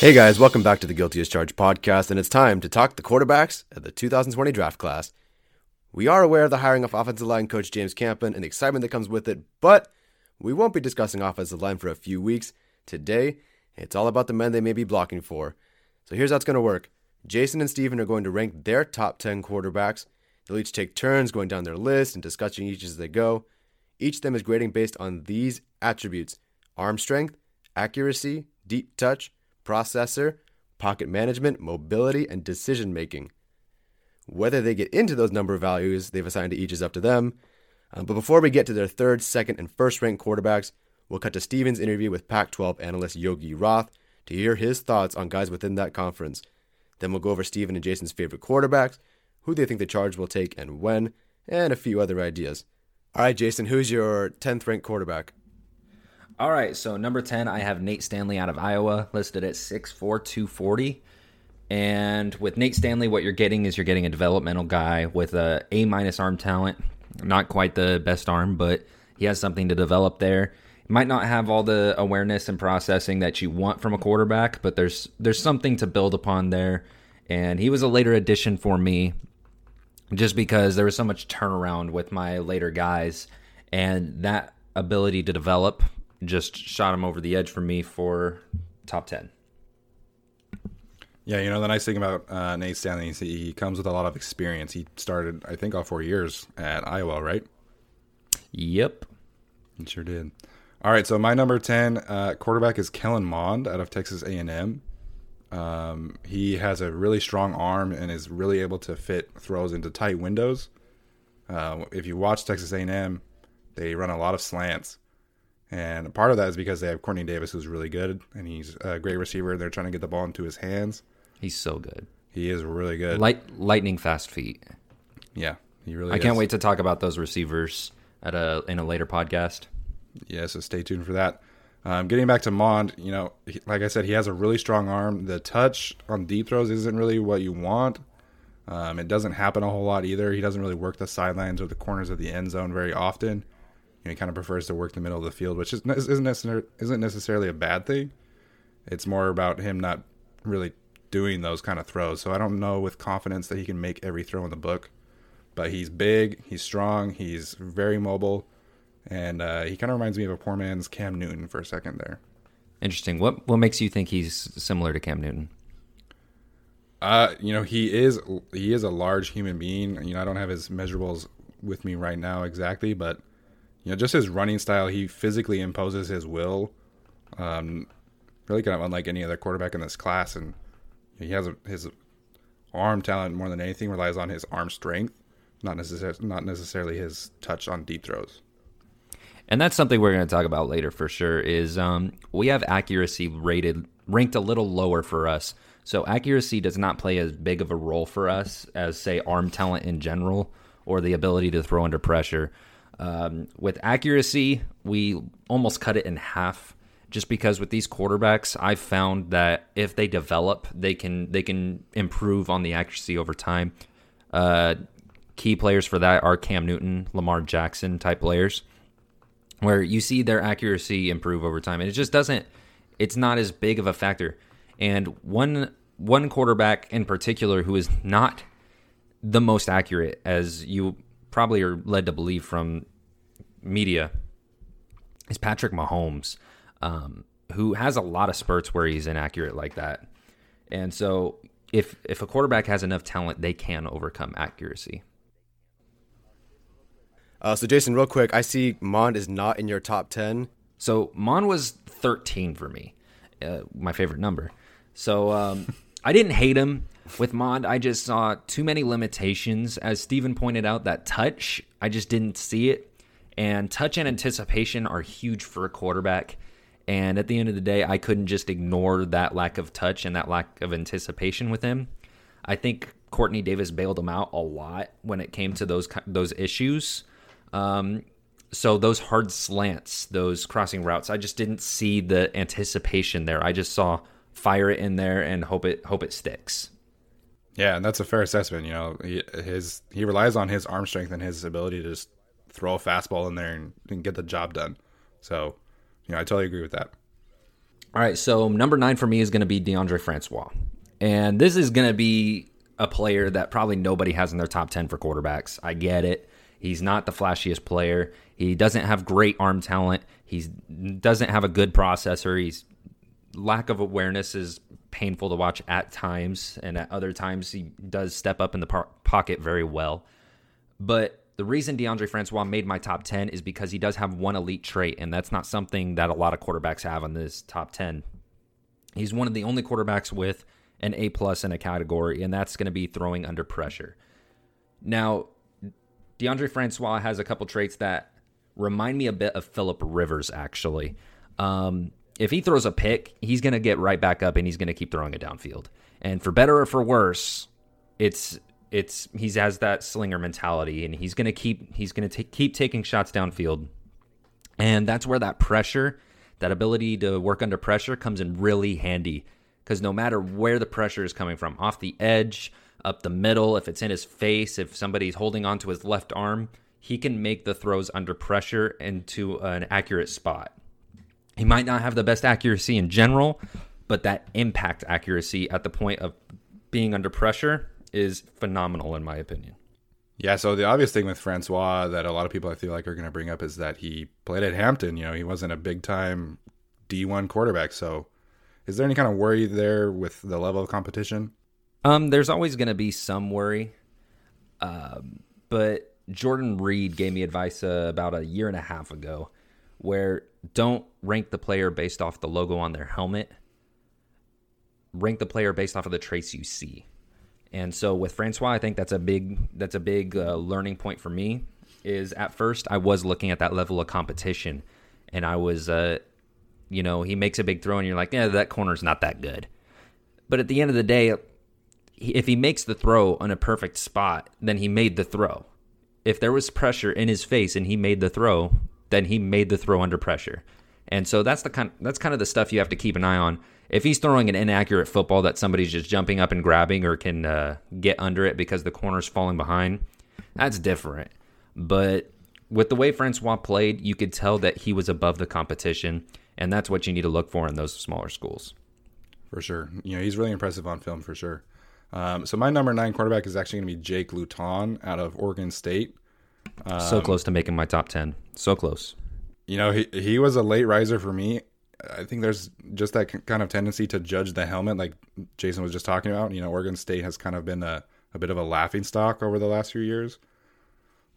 Hey guys, welcome back to the Guilty as Charged podcast, and it's time to talk the quarterbacks of the 2020 draft class. We are aware of the hiring of offensive line coach James Campen and the excitement that comes with it, but we won't be discussing offensive line for a few weeks. Today, it's all about the men they may be blocking for. So here's how it's going to work Jason and Steven are going to rank their top 10 quarterbacks. They'll each take turns going down their list and discussing each as they go. Each of them is grading based on these attributes arm strength, accuracy, deep touch, processor, pocket management, mobility, and decision making. Whether they get into those number values they've assigned to each is up to them. Uh, but before we get to their third, second, and first ranked quarterbacks, we'll cut to Steven's interview with Pac 12 analyst Yogi Roth to hear his thoughts on guys within that conference. Then we'll go over Steven and Jason's favorite quarterbacks, who they think the charge will take and when, and a few other ideas. All right, Jason, who's your 10th ranked quarterback? All right, so number 10, I have Nate Stanley out of Iowa, listed at 6'4, 240. And with Nate Stanley, what you're getting is you're getting a developmental guy with a A minus arm talent. Not quite the best arm, but he has something to develop there. Might not have all the awareness and processing that you want from a quarterback, but there's there's something to build upon there. And he was a later addition for me, just because there was so much turnaround with my later guys, and that ability to develop just shot him over the edge for me for top 10. Yeah, you know, the nice thing about uh, Nate Stanley is he comes with a lot of experience. He started, I think, all four years at Iowa, right? Yep. He sure did. All right, so my number 10 uh, quarterback is Kellen Mond out of Texas A&M. Um, he has a really strong arm and is really able to fit throws into tight windows. Uh, if you watch Texas A&M, they run a lot of slants and part of that is because they have Quartney Davis, who's really good, and he's a great receiver. They're trying to get the ball into his hands. He's so good. He is really good. Light, lightning fast feet. Yeah, he really. I is. can't wait to talk about those receivers at a in a later podcast. Yeah, so stay tuned for that. Um, getting back to Mond, you know, he, like I said, he has a really strong arm. The touch on deep throws isn't really what you want. Um, it doesn't happen a whole lot either. He doesn't really work the sidelines or the corners of the end zone very often. You know, he kind of prefers to work the middle of the field, which is, isn't necessarily, isn't necessarily a bad thing. It's more about him not really doing those kind of throws. So I don't know with confidence that he can make every throw in the book. But he's big, he's strong, he's very mobile, and uh, he kind of reminds me of a poor man's Cam Newton for a second there. Interesting. What what makes you think he's similar to Cam Newton? Uh, you know, he is he is a large human being. You know, I don't have his measurables with me right now exactly, but you know, just his running style, he physically imposes his will. Um, really kind of unlike any other quarterback in this class, and he has a, his arm talent more than anything relies on his arm strength, not necessarily not necessarily his touch on deep throws. And that's something we're going to talk about later for sure. Is um, we have accuracy rated ranked a little lower for us. So accuracy does not play as big of a role for us as say arm talent in general or the ability to throw under pressure. Um, with accuracy, we almost cut it in half just because with these quarterbacks, I've found that if they develop, they can they can improve on the accuracy over time. Uh, key players for that are Cam Newton, Lamar Jackson type players, where you see their accuracy improve over time, and it just doesn't. It's not as big of a factor. And one one quarterback in particular who is not the most accurate, as you probably are led to believe from media, is Patrick Mahomes um, who has a lot of spurts where he's inaccurate like that. And so if if a quarterback has enough talent, they can overcome accuracy. Uh, so Jason, real quick, I see Mond is not in your top ten. So Mond was 13 for me, uh, my favorite number. So um, I didn't hate him with Mond. I just saw too many limitations. As Steven pointed out, that touch, I just didn't see it. And touch and anticipation are huge for a quarterback. And at the end of the day, I couldn't just ignore that lack of touch and that lack of anticipation with him. I think Quartney Davis bailed him out a lot when it came to those those issues. Um, so those hard slants, those crossing routes, I just didn't see the anticipation there. I just saw fire it in there and hope it hope it sticks. Yeah, and that's a fair assessment. You know, he, his he relies on his arm strength and his ability to just throw a fastball in there and, and get the job done. So you know, I totally agree with that. All right, so number nine for me is going to be Deondre Francois, and this is going to be a player that probably nobody has in their top ten for quarterbacks. I get it. He's not the flashiest player. He doesn't have great arm talent. He doesn't have a good processor. He's lack of awareness is painful to watch at times, and at other times he does step up in the pocket very well. But the reason Deondre Francois made my top 10 is because he does have one elite trait, and that's not something that a lot of quarterbacks have on this top 10. He's one of the only quarterbacks with an A plus in a category, and that's going to be throwing under pressure. Now, Deondre Francois has a couple traits that remind me a bit of Philip Rivers, actually. Um, if he throws a pick, he's going to get right back up and he's going to keep throwing it downfield. And for better or for worse, it's it's he has that slinger mentality, and he's gonna keep he's gonna keep taking shots downfield, and that's where that pressure, that ability to work under pressure, comes in really handy. Because no matter where the pressure is coming from, off the edge, up the middle, if it's in his face, if somebody's holding onto his left arm, he can make the throws under pressure into an accurate spot. He might not have the best accuracy in general, but that impact accuracy at the point of being under pressure is phenomenal in my opinion. Yeah, so the obvious thing with Francois that a lot of people I feel like are going to bring up is that he played at Hampton. You know, he wasn't a big time D1 quarterback. So is there any kind of worry there with the level of competition? Um, there's always going to be some worry. Um, but Jordan Reid gave me advice uh, about a year and a half ago where don't rank the player based off the logo on their helmet. Rank the player based off of the traits you see. And so with Francois, I think that's a big that's a big uh, learning point for me. Is at first I was looking at that level of competition, and I was, uh, you know, he makes a big throw, and you're like, yeah, that corner's not that good. But at the end of the day, if he makes the throw on a perfect spot, then he made the throw. If there was pressure in his face and he made the throw, then he made the throw under pressure. And so that's the kind that's kind of the stuff you have to keep an eye on if he's throwing an inaccurate football that somebody's just jumping up and grabbing or can uh, get under it because the corner's falling behind, that's different. But with the way Francois played, you could tell that he was above the competition, and that's what you need to look for in those smaller schools. For sure. You know, he's really impressive on film for sure. Um, so my number nine quarterback is actually going to be Jake Luton out of Oregon State. Um, so close to making my top 10. So close. You know, he, he was a late riser for me. I think there's just that kind of tendency to judge the helmet, like Jason was just talking about. You know, Oregon State has kind of been a, a bit of a laughing stock over the last few years.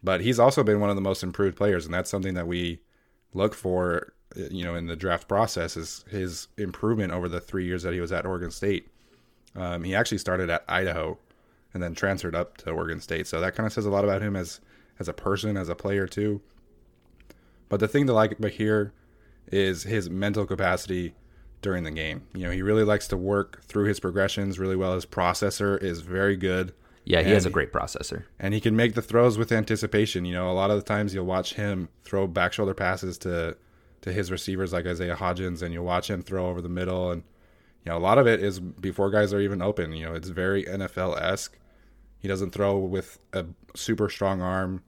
but he's also been one of the most improved players, and that's something that we look for, you know, in the draft process is his improvement over the three years that he was at Oregon State. Um, he actually started at Idaho and then transferred up to Oregon State, so that kind of says a lot about him as as a person, as a player too. But the thing to like about here is his mental capacity during the game. You know, he really likes to work through his progressions really well. His processor is very good. Yeah, he has a great processor. and he can make the throws with anticipation. You know, a lot of the times you'll watch him throw back shoulder passes to to his receivers like Isaiah Hodgins, and you'll watch him throw over the middle, and you know a lot of it is before guys are even open. You know, it's very NFL esque. He doesn't throw with a super strong arm.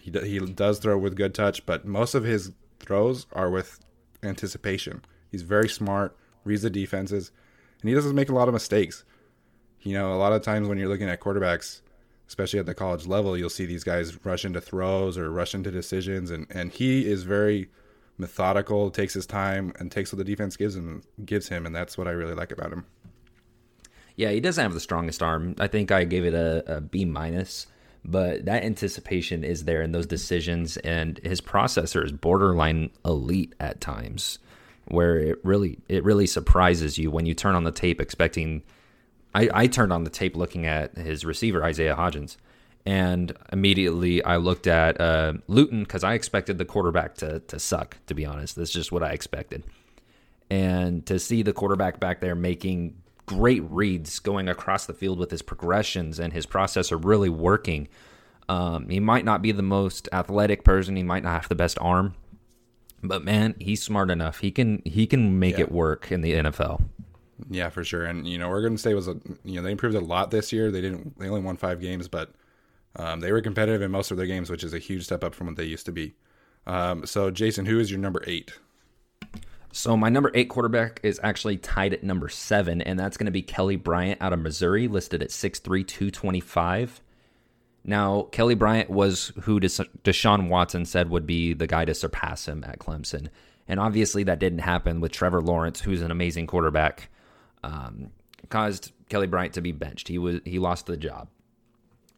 He he does throw with good touch, but most of his throws are with anticipation. He's very smart, reads the defenses, and he doesn't make a lot of mistakes. You know, a lot of times when you're looking at quarterbacks, especially at the college level, you'll see these guys rush into throws or rush into decisions, and and he is very methodical, takes his time, and takes what the defense gives him gives him, and that's what I really like about him. Yeah, he doesn't have the strongest arm. I think I gave it a, a B minus, but that anticipation is there in those decisions, and his processor is borderline elite at times, where it really it really surprises you when you turn on the tape expecting. I, I turned on the tape looking at his receiver Isaiah Hodgins, and immediately I looked at uh, Luton because I expected the quarterback to to suck. To be honest, that's just what I expected and to see the quarterback back there making great reads going across the field with his progressions and his process are really working. Um, he might not be the most athletic person. He might not have the best arm, but man, he's smart enough. He can he can make Yeah. it work in the NFL. Yeah, for sure. And you know, Oregon State was a you know they improved a lot this year. They didn't they only won five games, but um, they were competitive in most of their games, which is a huge step up from what they used to be. Um, so, Jason, who is your number eight? So my number eight quarterback is actually tied at number seven, and that's going to be Kelly Bryant out of Missouri, listed at 6'3", 225. Now, Kelly Bryant was who Deshaun Watson said would be the guy to surpass him at Clemson. And obviously that didn't happen with Trevor Lawrence, who's an amazing quarterback, um, caused Kelly Bryant to be benched. He was he lost the job.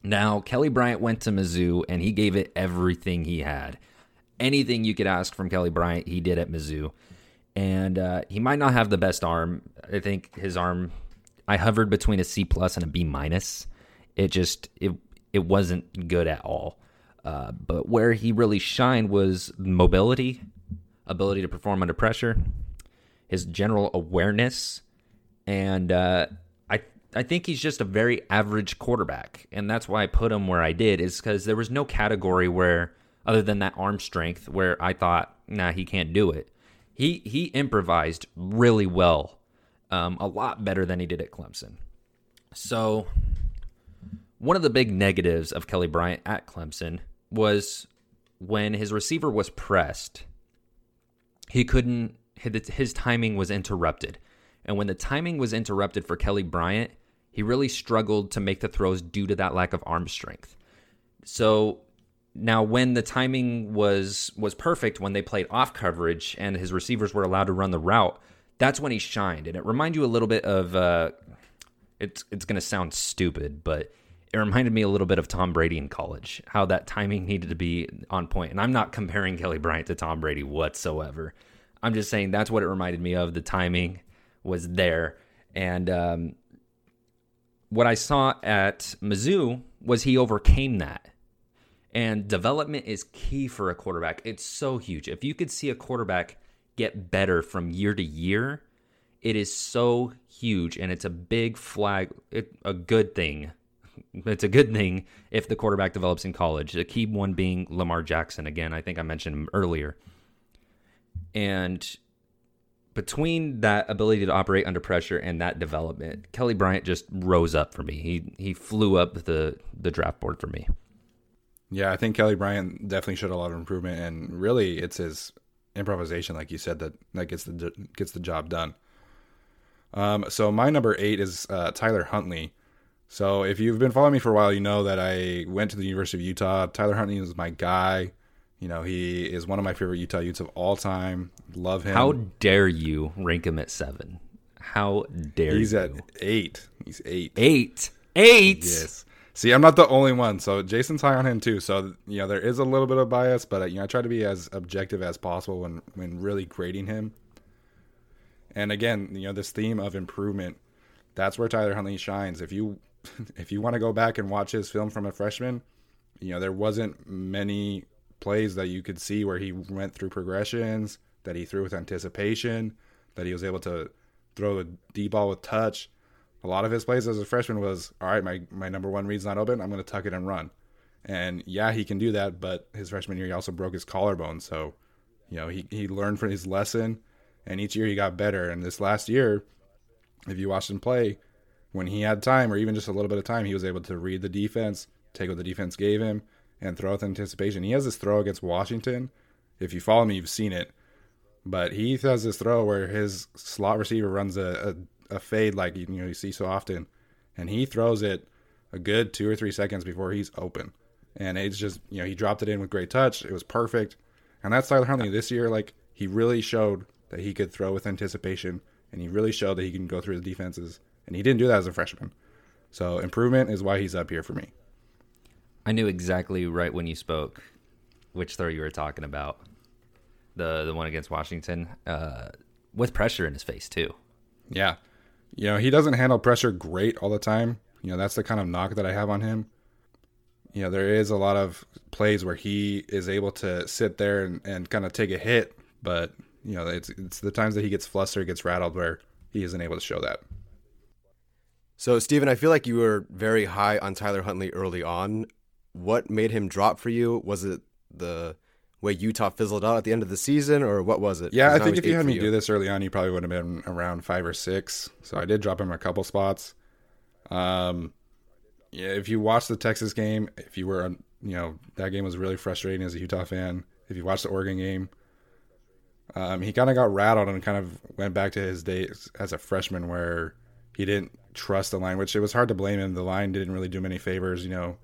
Now, Kelly Bryant went to Mizzou and he gave it everything he had. Anything you could ask from Kelly Bryant, he did at Mizzou. And uh, he might not have the best arm. I think his arm, I hovered between a C plus and a B minus. It just it it wasn't good at all. Uh, but where he really shined was mobility, ability to perform under pressure, his general awareness, and uh, I I think he's just a very average quarterback, and that's why I put him where I did. Is because there was no category where other than that arm strength where I thought, nah, he can't do it. He he improvised really well, um, a lot better than he did at Clemson. So one of the big negatives of Kelly Bryant at Clemson was when his receiver was pressed, he couldn't, his, his timing was interrupted. And when the timing was interrupted for Kelly Bryant, he really struggled to make the throws due to that lack of arm strength. So now when the timing was was perfect when they played off coverage and his receivers were allowed to run the route, that's when he shined. And it reminded you a little bit of uh, it's it's going to sound stupid, but it reminded me a little bit of Tom Brady in college, how that timing needed to be on point. And I'm not comparing Kelly Bryant to Tom Brady whatsoever. I'm just saying that's what it reminded me of. The timing was there. And um, what I saw at Mizzou was he overcame that. And development is key for a quarterback. It's so huge. If you could see a quarterback get better from year to year, it is so huge and it's a big flag, it, a good thing. It's a good thing if the quarterback develops in college. The key one being Lamar Jackson. Again, I think I mentioned him earlier. And between that ability to operate under pressure and that development, Kelly Bryant just rose up for me. He he flew up the the draft board for me. Yeah, I think Kelly Bryant definitely showed a lot of improvement, and really, it's his improvisation, like you said, that that gets the gets the job done. Um, so my number eight is uh, Tyler Huntley. So if you've been following me for a while, you know that I went to the University of Utah. Tyler Huntley is my guy. You know, he is one of my favorite Utah Utes of all time. Love him. How dare you rank him at seven? How dare He's you? at eight. He's eight. eight. Eight. Yes. See, I'm not the only one. So Jason's high on him too. So you know there is a little bit of bias, but uh, you know I try to be as objective as possible when when really grading him. And again, you know this theme of improvement, that's where Tyler Huntley shines. If you if you want to go back and watch his film from a freshman, you know there wasn't many plays that you could see where he went through progressions, that he threw with anticipation, that he was able to throw a deep ball with touch a lot of his plays as a freshman was all right. My my number one read's not open. I'm going to tuck it and run. And yeah, he can do that. But his freshman year, he also broke his collarbone. So you know he he learned from his lesson, and each year he got better. And this last year, if you watched him play, when he had time or even just a little bit of time, he was able to read the defense, take what the defense gave him, and throw with anticipation. He has this throw against Washington. If you follow me, you've seen it. But he has this throw where his slot receiver runs a, a fade like you know you see so often, and he throws it a good two or three seconds before he's open, and it's just you know he dropped it in with great touch. It was perfect, and that's Tyler Huntley this year. Like he really showed that he could throw with anticipation, and he really showed that he can go through the defenses, and he didn't do that as a freshman. So improvement is why he's up here for me. I knew exactly right when you spoke which throw you were talking about. The the one against Washington, uh, with pressure in his face too. Yeah, you know, he doesn't handle pressure great all the time. You know, that's the kind of knock that I have on him. You know, there is a lot of plays where he is able to sit there and, and kind of take a hit, but you know, it's it's the times that he gets flustered, gets rattled where he isn't able to show that. So, Steven, I feel like you were very high on Tyler Huntley early on. What made him drop for you? Was it the way Utah fizzled out at the end of the season, or what was it? Yeah, I think if you had me you. do this early on, you probably would have been around five or six. So I did drop him a couple spots. Um, yeah, if you watched the Texas game, if you were, on you know, that game was really frustrating as a Utah fan. If you watched the Oregon game, um, he kind of got rattled and kind of went back to his days as a freshman where he didn't trust the line, which it was hard to blame him. The line didn't really do him any favors, you know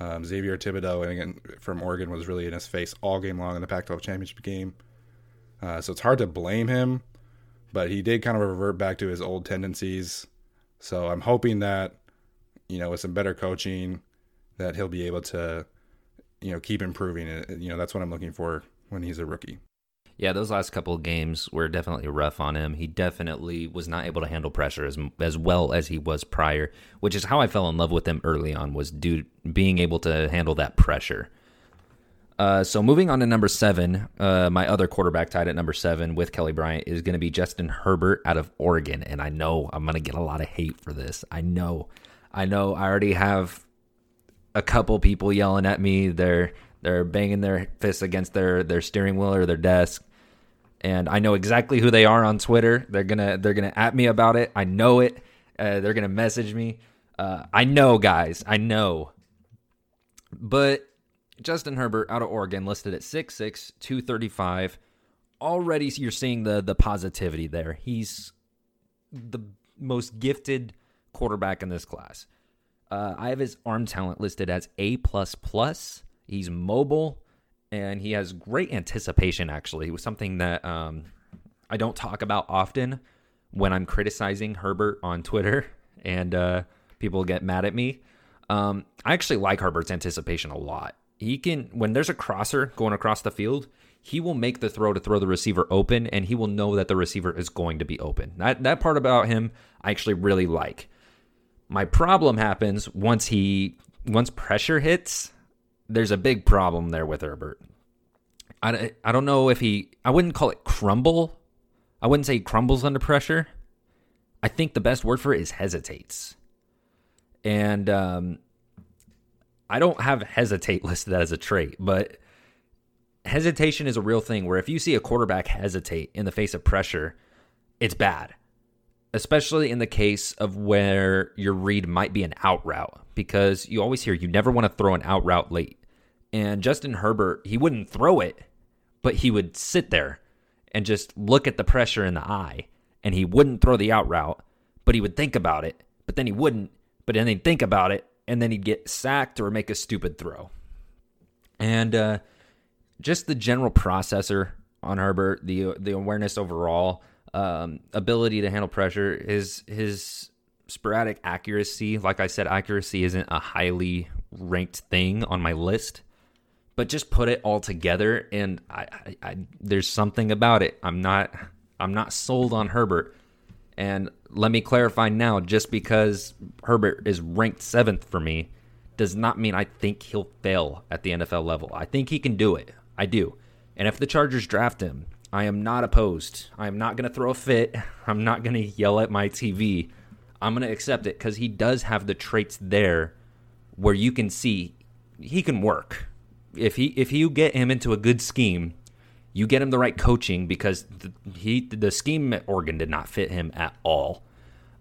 um, Xavier Thibodeaux, and again from Oregon, was really in his face all game long in the Pac-12 championship game. Uh, so it's hard to blame him, but he did kind of revert back to his old tendencies. So I'm hoping that you know with some better coaching, that he'll be able to you know keep improving. It you know that's what I'm looking for when he's a rookie. Yeah, those last couple of games were definitely rough on him. He definitely was not able to handle pressure as as well as he was prior, which is how I fell in love with him early on was due being able to handle that pressure. Uh, so moving on to number seven, uh, my other quarterback tied at number seven with Kelly Bryant is going to be Justin Herbert out of Oregon, and I know I'm going to get a lot of hate for this. I know, I know. I already have a couple people yelling at me. They're they're banging their fists against their their steering wheel or their desk and I know exactly who they are on Twitter. They're gonna they're gonna at me about it. I know it. Uh, they're gonna message me. Uh, I know, guys. I know. But Justin Herbert out of Oregon listed at 6'6", 235. Already you're seeing the the positivity there. He's the most gifted quarterback in this class. Uh, I have his arm talent listed as A plus plus. He's mobile and he has great anticipation. Actually, it was something that um, I don't talk about often when I'm criticizing Herbert on Twitter, and uh, people get mad at me. Um, I actually like Herbert's anticipation a lot. He can when there's a crosser going across the field, he will make the throw to throw the receiver open, and he will know that the receiver is going to be open. That that part about him, I actually really like. My problem happens once he once pressure hits there's a big problem there with Herbert. I, I don't know if he, I wouldn't call it crumble. I wouldn't say he crumbles under pressure. I think the best word for it is hesitates. And um, I don't have hesitate listed as a trait, but hesitation is a real thing where if you see a quarterback hesitate in the face of pressure, it's bad. Especially in the case of where your read might be an out route, because you always hear you never want to throw an out route late. And Justin Herbert, he wouldn't throw it, but he would sit there and just look at the pressure in the eye. And he wouldn't throw the out route, but he would think about it. But then he wouldn't, but then he'd think about it, and then he'd get sacked or make a stupid throw. And uh, just the general processor on Herbert, the the awareness overall, um, ability to handle pressure, his his sporadic accuracy. Like I said, accuracy isn't a highly ranked thing on my list, but just put it all together, and I, I, I there's something about it. I'm not I'm not sold on Herbert. And let me clarify now: just because Herbert is ranked seventh for me does not mean I think he'll fail at the NFL level. I think he can do it. I do. And if the Chargers draft him, I am not opposed. I am not going to throw a fit. I'm not going to yell at my TV. I'm going to accept it because he does have the traits there where you can see he can work. If he if you get him into a good scheme, you get him the right coaching because the, he the scheme at Oregon did not fit him at all.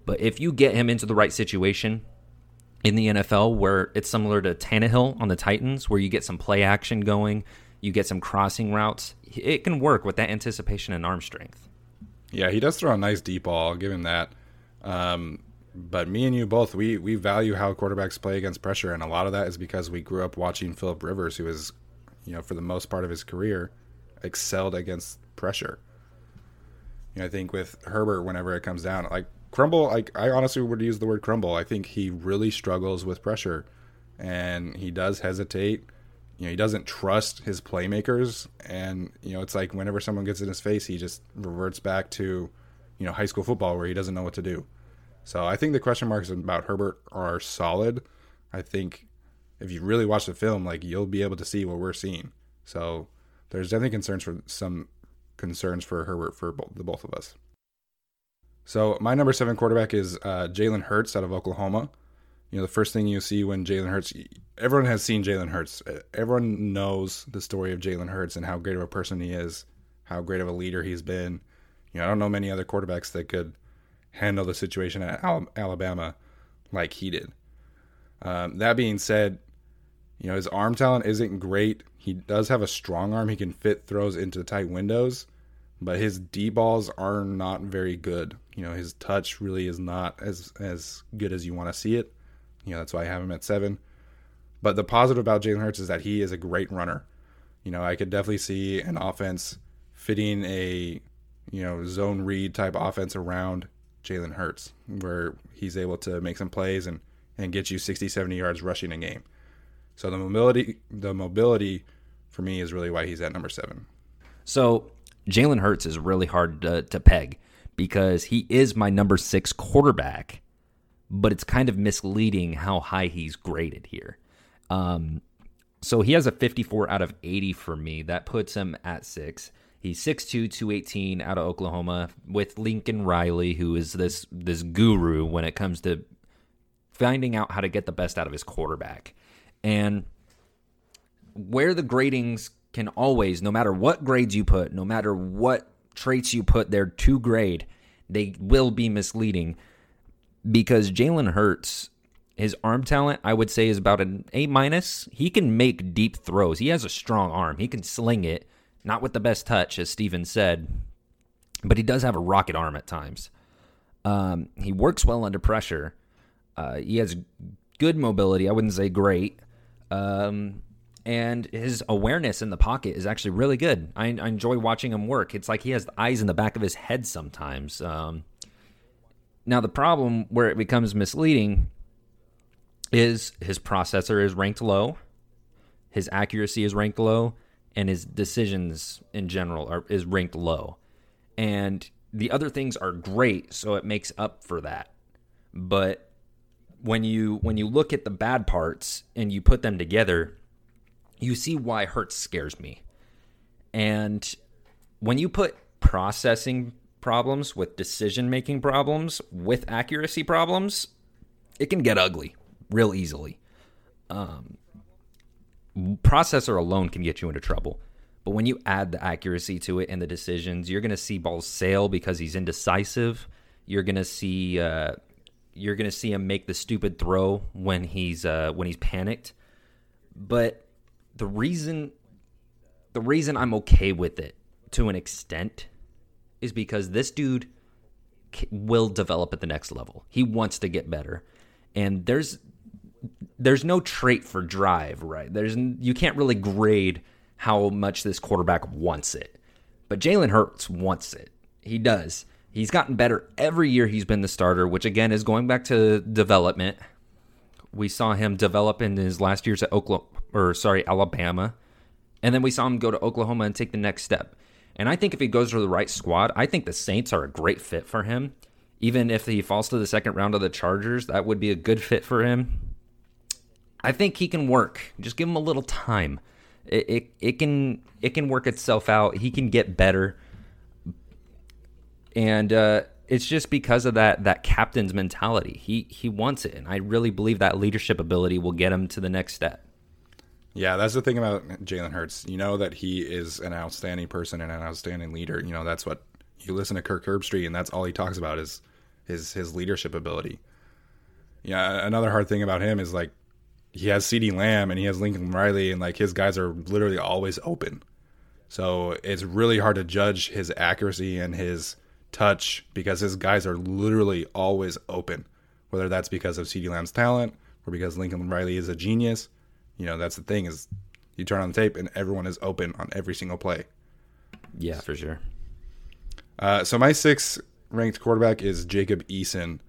But if you get him into the right situation in the NFL, where it's similar to Tannehill on the Titans, where you get some play action going, you get some crossing routes, it can work with that anticipation and arm strength. Yeah, he does throw a nice deep ball. I'll give him that. Um, but me and you both, we we value how quarterbacks play against pressure, and a lot of that is because we grew up watching Philip Rivers, who is, you know, for the most part of his career, excelled against pressure. You know, I think with Herbert, whenever it comes down, like crumble, like I honestly would use the word crumble. I think he really struggles with pressure, and he does hesitate. You know, he doesn't trust his playmakers, and you know, it's like whenever someone gets in his face, he just reverts back to, you know, high school football where he doesn't know what to do. So I think the question marks about Herbert are solid. I think if you really watch the film, like you'll be able to see what we're seeing. So there's definitely concerns for some concerns for Herbert for both, the both of us. So my number seven quarterback is uh, Jalen Hurts out of Oklahoma. You know, the first thing you see when Jalen Hurts, everyone has seen Jalen Hurts. Everyone knows the story of Jalen Hurts and how great of a person he is, how great of a leader he's been. You know, I don't know many other quarterbacks that could handle the situation at Alabama like he did. Um, that being said, you know, his arm talent isn't great. He does have a strong arm. He can fit throws into tight windows, but his D balls are not very good. You know, his touch really is not as as good as you want to see it. You know, that's why I have him at seven. But the positive about Jalen Hurts is that he is a great runner. You know, I could definitely see an offense fitting a, you know, zone read type offense around Jalen Hurts, where he's able to make some plays and, and get you 60, 70 yards rushing a game. So the mobility, the mobility for me is really why he's at number seven. So Jalen Hurts is really hard to, to peg because he is my number six quarterback, but it's kind of misleading how high he's graded here. Um, so he has a 54 out of 80 for me. That puts him at six. He's 6'2", 218 out of Oklahoma with Lincoln Riley, who is this this guru when it comes to finding out how to get the best out of his quarterback. And where the gradings can always, no matter what grades you put, no matter what traits you put there to grade, they will be misleading because Jalen Hurts, his arm talent, I would say, is about an A minus. He can make deep throws. He has a strong arm. He can sling it, not with the best touch, as Steven said, but he does have a rocket arm at times. Um, he works well under pressure. Uh, he has good mobility. I wouldn't say great. Um, and his awareness in the pocket is actually really good. I, I, enjoy watching him work. It's like he has the eyes in the back of his head sometimes. Um, now, the problem where it becomes misleading is his processor is ranked low, his accuracy is ranked low, and his decisions in general are is ranked low. And the other things are great, so it makes up for that. But when you when you look at the bad parts and you put them together, you see why Hurts scares me. And when you put processing problems with decision making problems with accuracy problems, it can get ugly real easily. Um, processor alone can get you into trouble. But when you add the accuracy to it and the decisions, you're going to see balls sail because he's indecisive. You're going to see uh, you're going to see him make the stupid throw when he's uh, when he's panicked. But the reason the reason I'm okay with it to an extent is because this dude will develop at the next level. He wants to get better. And there's there's no trait for drive, right? There's you can't really grade how much this quarterback wants it. But Jalen Hurts wants it. He does. He's gotten better every year he's been the starter, which again is going back to development. We saw him develop in his last years at Oklahoma, or sorry, Alabama, and then we saw him go to Oklahoma and take the next step. And I think if he goes to the right squad, I think the Saints are a great fit for him. Even if he falls to the second round of the Chargers, that would be a good fit for him. I think he can work. Just give him a little time. It, it, it can it can work itself out. He can get better, and uh, it's just because of that that captain's mentality. He he wants it, and I really believe that leadership ability will get him to the next step. Yeah, that's the thing about Jalen Hurts. You know that he is an outstanding person and an outstanding leader. You know that's what you listen to Kirk Herbstreit, and that's all he talks about is his his leadership ability. Yeah, another hard thing about him is like he has CeeDee Lamb and he has Lincoln Riley, and like his guys are literally always open. So it's really hard to judge his accuracy and his touch because his guys are literally always open. Whether that's because of CeeDee Lamb's talent or because Lincoln Riley is a genius, you know that's the thing is you turn on the tape and everyone is open on every single play. Yeah, for sure. Uh, so my sixth ranked quarterback is Jacob Eason.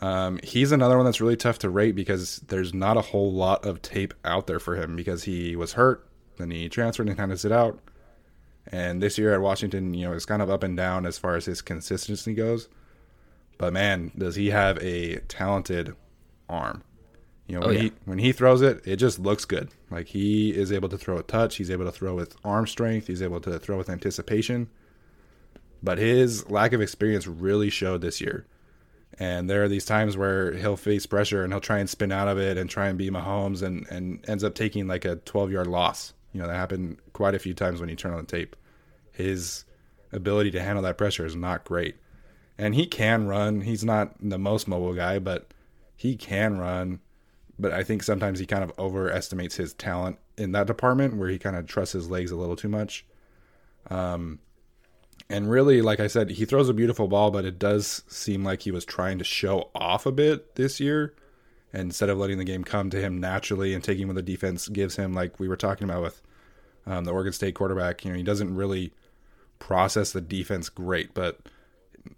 Um, he's another one that's really tough to rate because there's not a whole lot of tape out there for him because he was hurt, then he transferred and kind of sit out. And this year at Washington, you know, it's kind of up and down as far as his consistency goes. But man, does he have a talented arm? You know, Oh, when yeah. he when he throws it, it just looks good. Like he is able to throw a touch, he's able to throw with arm strength, he's able to throw with anticipation. But his lack of experience really showed this year. And there are these times where he'll face pressure and he'll try and spin out of it and try and be Mahomes and, and ends up taking like a 12 yard loss. You know, that happened quite a few times when you turn on the tape. His ability to handle that pressure is not great. And he can run. He's not the most mobile guy, but he can run. But I think sometimes he kind of overestimates his talent in that department where he kind of trusts his legs a little too much. Um, And really, like I said, he throws a beautiful ball, but it does seem like he was trying to show off a bit this year instead of letting the game come to him naturally and taking what the defense gives him, like we were talking about with um, the Oregon State quarterback. You know, he doesn't really process the defense great, but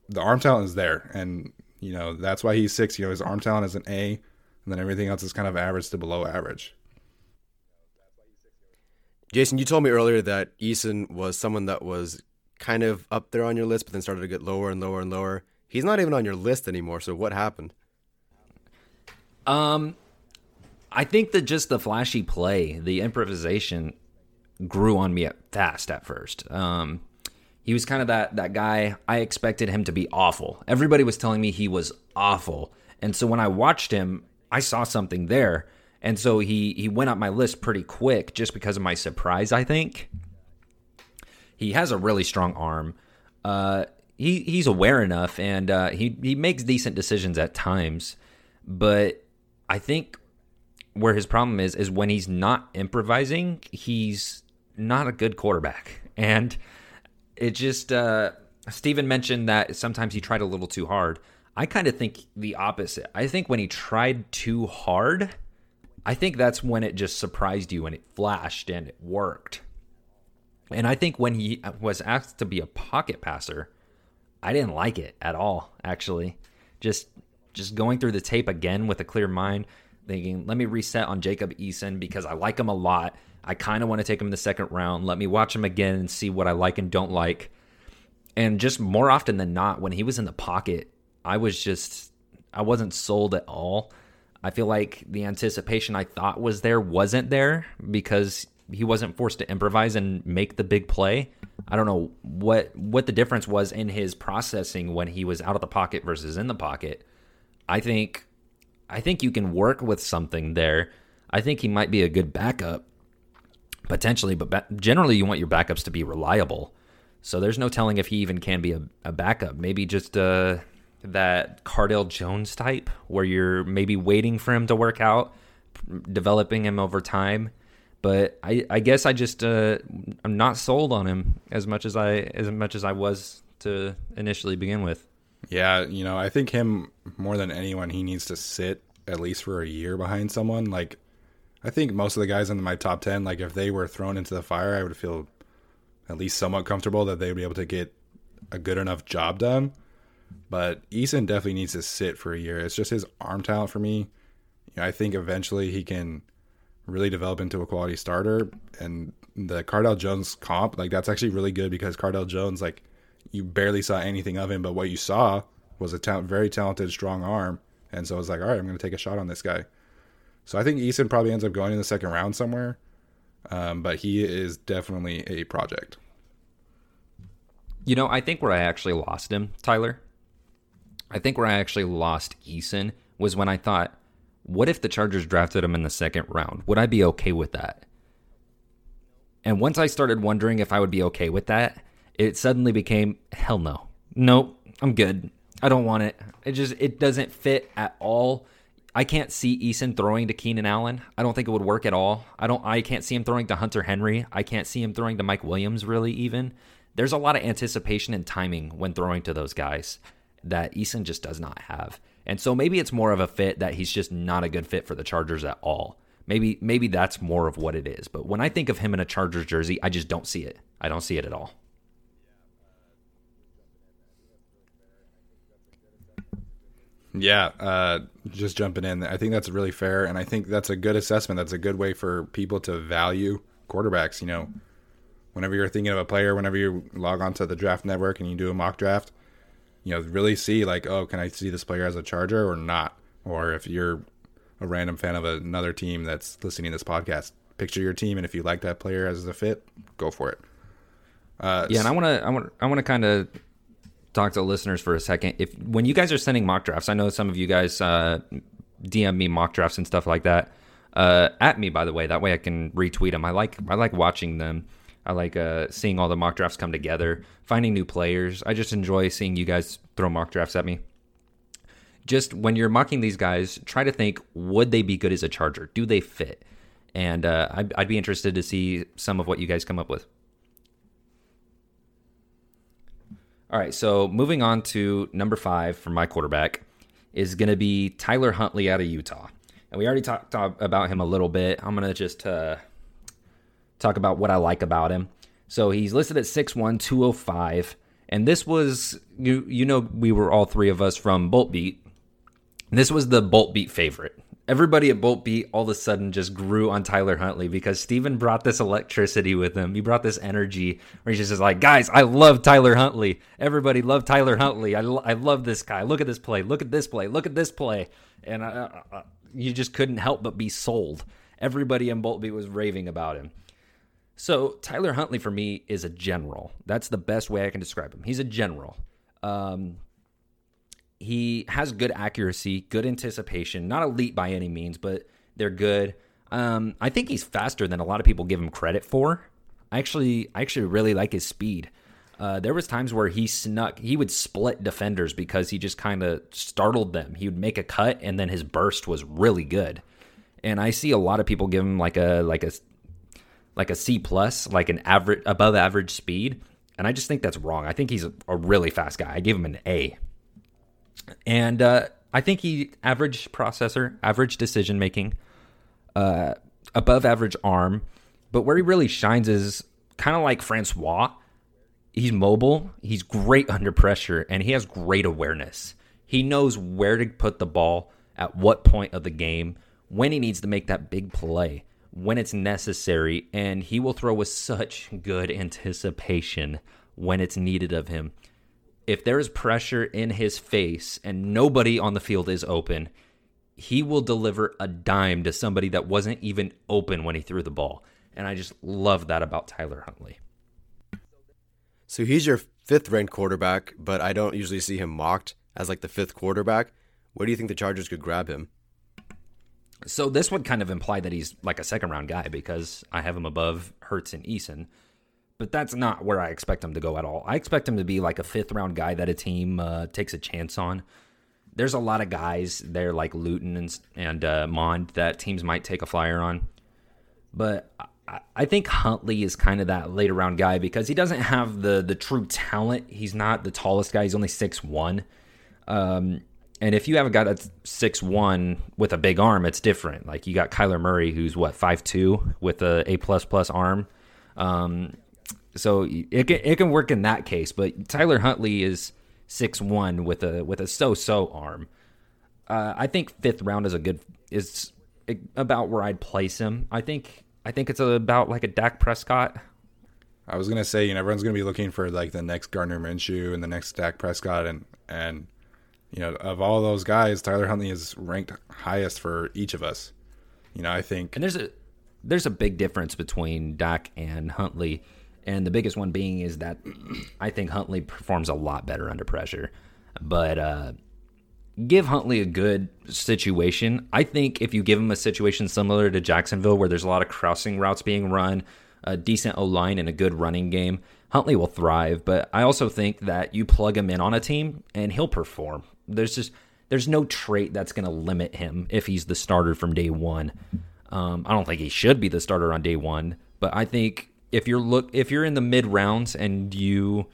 the arm talent is there. And, you know, that's why he's six. You know, his arm talent is an A, and then everything else is kind of average to below average. Jason, you told me earlier that Eason was someone that was kind of up there on your list, but then started to get lower and lower and lower. He's not even on your list anymore. So what happened? Um, I think that just the flashy play, the improvisation, grew on me at fast at first. Um, he was kind of that that guy. I expected him to be awful. Everybody was telling me he was awful, and so when I watched him, I saw something there, and so he he went up my list pretty quick just because of my surprise. I think he has a really strong arm. Uh, he he's aware enough, and uh, he he makes decent decisions at times. But I think where his problem is is when he's not improvising, he's not a good quarterback, and it just uh, Steven mentioned that sometimes he tried a little too hard. I kind of think the opposite. I think when he tried too hard, I think that's when it just surprised you and it flashed and it worked. And I think when he was asked to be a pocket passer, I didn't like it at all, actually. Just just going through the tape again with a clear mind, thinking, let me reset on Jacob Eason because I like him a lot. I kind of want to take him in the second round. Let me watch him again and see what I like and don't like. And just more often than not, when he was in the pocket, I was just I wasn't sold at all. I feel like the anticipation I thought was there wasn't there because he wasn't forced to improvise and make the big play. I don't know what what the difference was in his processing when he was out of the pocket versus in the pocket. I think I think you can work with something there. I think he might be a good backup potentially, but ba- generally you want your backups to be reliable. So there's no telling if he even can be a, a backup. Maybe just uh, that Cardale Jones type, where you're maybe waiting for him to work out, developing him over time. But I, I guess I just uh, I'm not sold on him as much as I as much as I was to initially begin with. Yeah, you know, I think him more than anyone, he needs to sit at least for a year behind someone. Like, I think most of the guys in my top 10, like, if they were thrown into the fire, I would feel at least somewhat comfortable that they would be able to get a good enough job done. But Eason definitely needs to sit for a year. It's just his arm talent for me. You know, I think eventually he can really develop into a quality starter. And the Cardale Jones comp, like that's actually really good because Cardale Jones, like you barely saw anything of him, but what you saw was a ta- very talented, strong arm. And so I was like, all right, I'm going to take a shot on this guy. So I think Eason probably ends up going in the second round somewhere. Um, but he is definitely a project. You know, I think where I actually lost him, Tyler, I think where I actually lost Eason was when I thought, what if the Chargers drafted him in the second round? Would I be okay with that? And once I started wondering if I would be okay with that, it suddenly became hell no. Nope, I'm good. I don't want it. It just it doesn't fit at all. I can't see Eason throwing to Keenan Allen. I don't think it would work at all. I don't I can't see him throwing to Hunter Henry. I can't see him throwing to Mike Williams really even. There's a lot of anticipation and timing when throwing to those guys that Eason just does not have. And so maybe it's more of a fit that he's just not a good fit for the Chargers at all. Maybe maybe that's more of what it is. But when I think of him in a Chargers jersey, I just don't see it. I don't see it at all. Yeah, uh, just jumping in. I think that's really fair, and I think that's a good assessment. That's a good way for people to value quarterbacks. You know, whenever you're thinking of a player, whenever you log onto the draft network and you do a mock draft, you know, really see like, oh, can I see this player as a Charger or not? Or if you're a random fan of another team that's listening to this podcast, picture your team, and if you like that player as a fit, go for it. Uh, yeah, and I want to, I want, I want to kind of talk to listeners for a second. If when you guys are sending mock drafts, I know some of you guys uh, DM me mock drafts and stuff like that. Uh, at me, by the way, that way I can retweet them. I like, I like watching them. I like uh, seeing all the mock drafts come together, finding new players. I just enjoy seeing you guys throw mock drafts at me. Just when you're mocking these guys, try to think: Would they be good as a Charger? Do they fit? And uh, I'd, I'd be interested to see some of what you guys come up with. All right, so moving on to number five for my quarterback is going to be Tyler Huntley out of Utah. And we already talked about him a little bit. I'm going to just uh, talk about what I like about him. So he's listed at 6'1, 205. And this was, you, you know, we were all three of us from Bolt Beat. This was the Bolt Beat favorite. Everybody at Bolt Beat all of a sudden just grew on Tyler Huntley because Steven brought this electricity with him. He brought this energy where he's just like, guys, I love Tyler Huntley. Everybody love Tyler Huntley. I, I love this guy. Look at this play. Look at this play. Look at this play. And I, I, you just couldn't help but be sold. Everybody in Bolt Beat was raving about him. So Tyler Huntley for me is a general. That's the best way I can describe him. He's a general. Um, he has good accuracy, good anticipation. Not elite by any means, but they're good. Um, I think he's faster than a lot of people give him credit for. I actually, I actually really like his speed. Uh, there was times where he snuck, he would split defenders because he just kind of startled them. He would make a cut, and then his burst was really good. And I see a lot of people give him like a like a like a C plus, like an average above average speed, and I just think that's wrong. I think he's a, really fast guy. I gave him an A, and uh, I think he average processor, average decision making, uh, above average arm, but where he really shines is kind of like Francois. He's mobile. He's great under pressure, and he has great awareness. He knows where to put the ball at what point of the game when he needs to make that big play when it's necessary, and he will throw with such good anticipation when it's needed of him. If there is pressure in his face and nobody on the field is open, he will deliver a dime to somebody that wasn't even open when he threw the ball. And I just love that about Tyler Huntley. So he's your fifth ranked quarterback, but I don't usually see him mocked as like the fifth quarterback. Where do you think the Chargers could grab him? So this would kind of imply that he's like a second round guy because I have him above Hurts and Eason. But that's not where I expect him to go at all. I expect him to be like a fifth round guy that a team uh, takes a chance on. There's a lot of guys there like Luton and, and uh, Mond that teams might take a flyer on. But I, think Huntley is kind of that later round guy because he doesn't have the the true talent. He's not the tallest guy. He's only six one. Um, and if you have a guy that's six one with a big arm, it's different. Like you got Kyler Murray, who's what five two with a A plus plus arm. Um, so it can, it can work in that case. But Tyler Huntley is six one with a with a so so arm. Uh, I think fifth round is a good is about where I'd place him. I think I think it's about like a Dak Prescott. I was gonna say, you know, everyone's gonna be looking for like the next Gardner Minshew and the next Dak Prescott, and and you know, of all those guys, Tyler Huntley is ranked highest for each of us. You know, I think, and there's a there's a big difference between Dak and Huntley, and the biggest one being is that I think Huntley performs a lot better under pressure, but uh, give Huntley a good situation. I think if you give him a situation similar to Jacksonville, where there's a lot of crossing routes being run, a decent O line, and a good running game, Huntley will thrive. But I also think that you plug him in on a team and he'll perform. There's just there's no trait that's going to limit him if he's the starter from day one. Um, I don't think he should be the starter on day one, but I think if you're look if you're in the mid rounds and you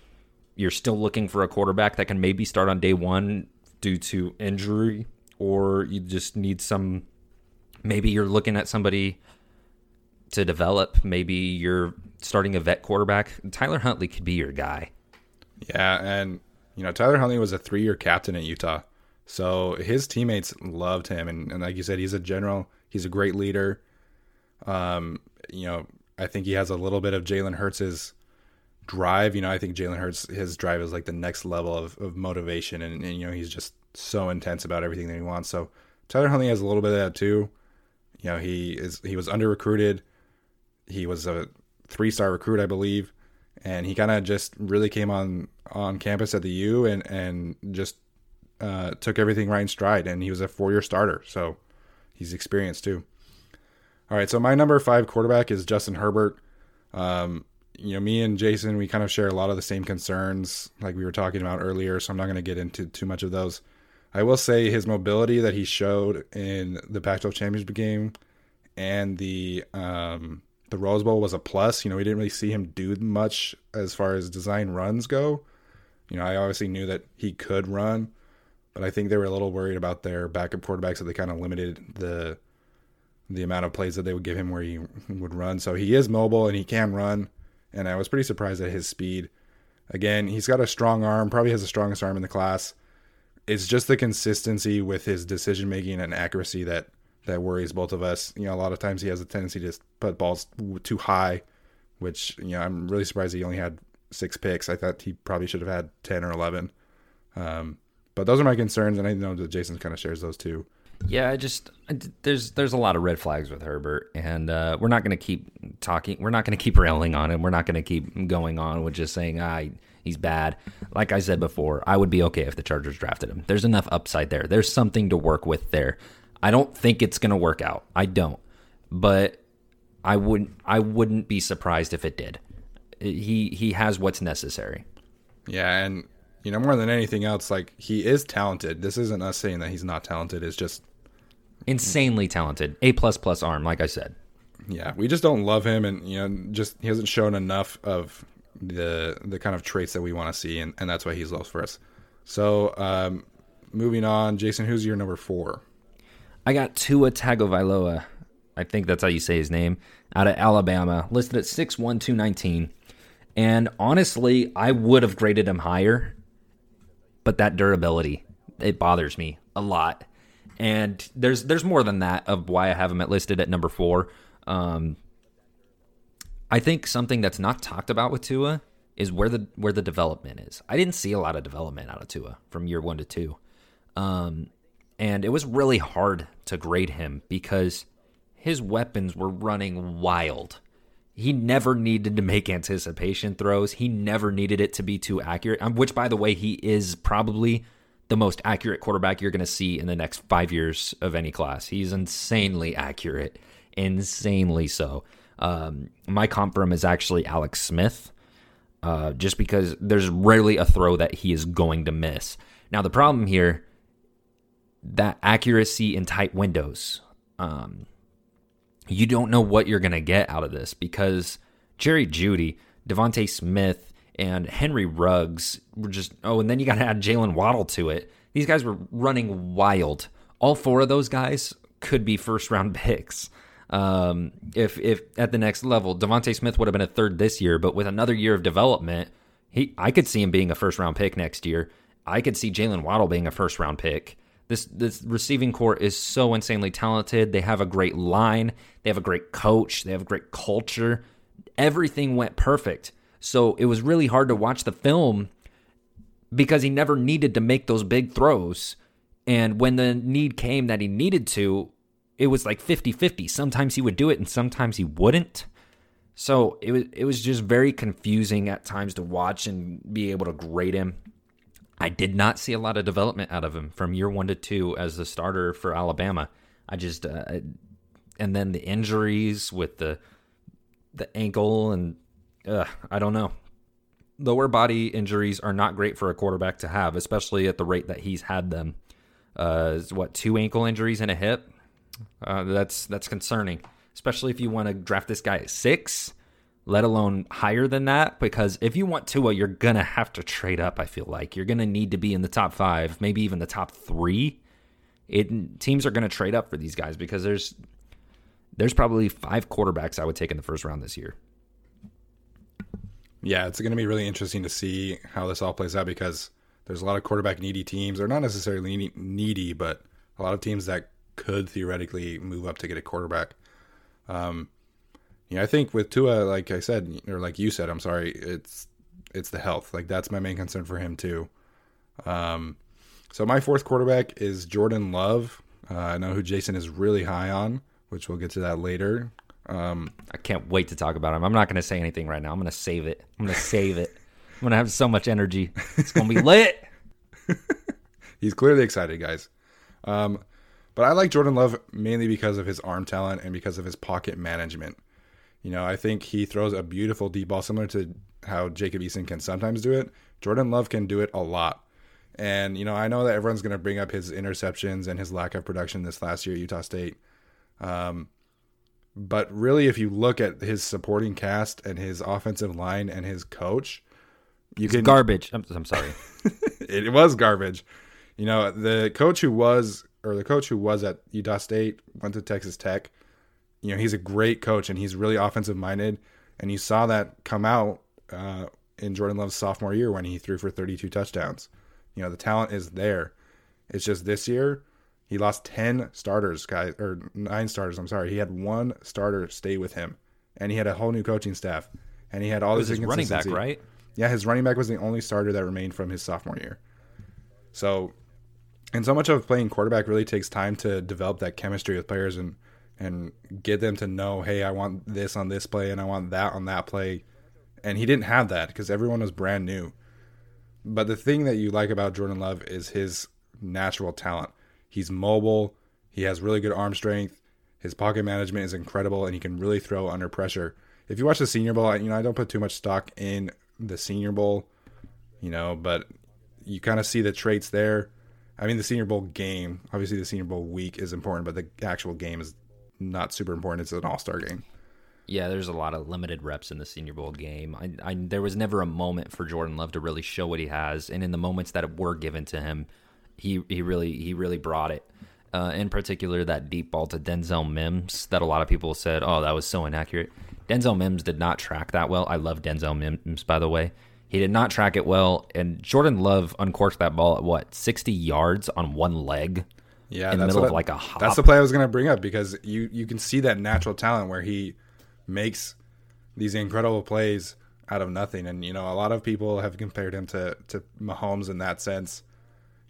you're still looking for a quarterback that can maybe start on day one due to injury, or you just need some. Maybe you're looking at somebody to develop. Maybe you're starting a vet quarterback. Tyler Huntley could be your guy. Yeah, and you know Tyler Huntley was a three-year captain at Utah, so his teammates loved him, and, and like you said, he's a general. He's a great leader. Um, you know, I think he has a little bit of Jalen Hurts's drive. You know, I think Jalen Hurts his drive is like the next level of, of motivation, and, and, you know he's just so intense about everything that he wants. So Tyler Huntley has a little bit of that too. You know, he is he was under recruited. He was a three star recruit, I believe, and he kind of just really came on on campus at the U and and just uh, took everything right in stride. And he was a four year starter, so he's experienced too. All right, so my number five quarterback is Justin Herbert. Um, you know, me and Jason, we kind of share a lot of the same concerns, like we were talking about earlier. So I'm not going to get into too much of those. I will say his mobility that he showed in the Pac-12 championship game and the um, the Rose Bowl was a plus. You know, we didn't really see him do much as far as design runs go. You know, I obviously knew that he could run, but I think they were a little worried about their backup quarterbacks that they kind of limited the the amount of plays that they would give him where he would run. So he is mobile and he can run and I was pretty surprised at his speed. Again, he's got a strong arm, probably has the strongest arm in the class. It's just the consistency with his decision making and accuracy that that worries both of us. You know, a lot of times he has a tendency to put balls too high, which you know I'm really surprised he only had six picks. I thought he probably should have had ten or eleven. Um, but those are my concerns, and I know that Jason kind of shares those too. Yeah, I just there's there's a lot of red flags with Herbert, and uh, we're not going to keep talking. We're not going to keep railing on him. We're not going to keep going on with just saying ah he's bad. Like I said before, I would be okay if the Chargers drafted him. There's enough upside there. There's something to work with there. I don't think it's going to work out. I don't, but I wouldn't I wouldn't be surprised if it did. He he has what's necessary. Yeah, and you know more than anything else, like he is talented. This isn't us saying that he's not talented. It's just insanely talented. A plus plus arm, like I said. Yeah, we just don't love him, and you know, just he hasn't shown enough of the the kind of traits that we want to see, and, and that's why he's low for us. So, um, moving on, Jason, who's your number four? I got Tua Tagovailoa. I think that's how you say his name. Out of Alabama, listed at six one two nineteen. And honestly, I would have graded him higher, but that durability it bothers me a lot and there's there's more than that of why I have him at listed at number four. Um, I think something that's not talked about with Tua is where the where the development is. I didn't see a lot of development out of Tua from year one to two, um, and it was really hard to grade him because his weapons were running wild. He never needed to make anticipation throws. He never needed it to be too accurate. Um, which, by the way, he is probably the most accurate quarterback you're going to see in the next five years of any class. He's insanely accurate, insanely so. Um, my comp for him is actually Alex Smith, uh, just because there's rarely a throw that he is going to miss. Now, the problem here, that accuracy in tight windows. Um, you don't know what you're going to get out of this because Jerry Jeudy, DeVonta Smith, and Henry Ruggs were just oh, and then you got to add Jaylen Waddle to it. These guys were running wild. All four of those guys could be first round picks. Um, if if at the next level, DeVonta Smith would have been a third this year, but with another year of development, he I could see him being a first round pick next year. I could see Jaylen Waddle being a first round pick. This this receiving corps is so insanely talented. They have a great line. They have a great coach. They have a great culture. Everything went perfect. So it was really hard to watch the film because he never needed to make those big throws. And when the need came that he needed to, it was like 50-50. Sometimes he would do it and sometimes he wouldn't. So it was it was just very confusing at times to watch and be able to grade him. I did not see a lot of development out of him from year 1 to 2 as the starter for Alabama. I just uh, and then the injuries with the the ankle and uh, I don't know. Lower body injuries are not great for a quarterback to have, especially at the rate that he's had them. Uh, what two ankle injuries and a hip? Uh, that's that's concerning, especially if you want to draft this guy at six, let alone higher than that. Because if you want Tua, you're gonna have to trade up. I feel like you're gonna need to be in the top five, maybe even the top three. It teams are gonna trade up for these guys because there's there's probably five quarterbacks I would take in the first round this year. Yeah, it's going to be really interesting to see how this all plays out because there's a lot of quarterback needy teams. They're not necessarily needy, but a lot of teams that could theoretically move up to get a quarterback. Um, yeah, I think with Tua, like I said, or like you said, I'm sorry, it's it's the health. Like that's my main concern for him too. Um, so my fourth quarterback is Jordan Love. Uh, I know who Jason is really high on, which we'll get to that later. Um, I can't wait to talk about him. I'm not going to say anything right now. I'm going to save it. I'm going to save it. I'm going to have so much energy. It's going to be lit. He's clearly excited, guys. Um, but I like Jordan Love mainly because of his arm talent and because of his pocket management. You know, I think he throws a beautiful deep ball similar to how Jacob Eason can sometimes do it. Jordan Love can do it a lot. And, you know, I know that everyone's going to bring up his interceptions and his lack of production this last year at Utah State. Um, but really, if you look at his supporting cast and his offensive line and his coach, you it's can garbage. I'm, I'm sorry. it was garbage. You know, the coach who was or the coach who was at Utah State went to Texas Tech. You know, he's a great coach and he's really offensive minded. And you saw that come out uh, in Jordan Love's sophomore year when he threw for 32 touchdowns. You know, the talent is there. It's just this year he lost 10 starters, guys, or nine starters. I'm sorry. He had one starter stay with him, and he had a whole new coaching staff, and he had all this running back, right? Yeah, his running back was the only starter that remained from his sophomore year. So, and so much of playing quarterback really takes time to develop that chemistry with players and and get them to know, hey, I want this on this play and I want that on that play. And he didn't have that because everyone was brand new. But the thing that you like about Jordan Love is his natural talent. He's mobile. He has really good arm strength. His pocket management is incredible, and he can really throw under pressure. If you watch the Senior Bowl, you know I don't put too much stock in the Senior Bowl, you know, but you kind of see the traits there. I mean, the Senior Bowl game, obviously, the Senior Bowl week is important, but the actual game is not super important. It's an All Star game. Yeah, there's a lot of limited reps in the Senior Bowl game. I, I, there was never a moment for Jordan Love to really show what he has, and in the moments that were given to him, he he really he really brought it. Uh, in particular, that deep ball to Denzel Mims that a lot of people said, "Oh, that was so inaccurate." Denzel Mims did not track that well. I love Denzel Mims, by the way. He did not track it well, and Jordan Love uncorked that ball at what sixty yards on one leg. Yeah, in the middle of like a hop. That's the play I was going to bring up because you you can see that natural talent where he makes these incredible plays out of nothing, and you know a lot of people have compared him to to Mahomes in that sense.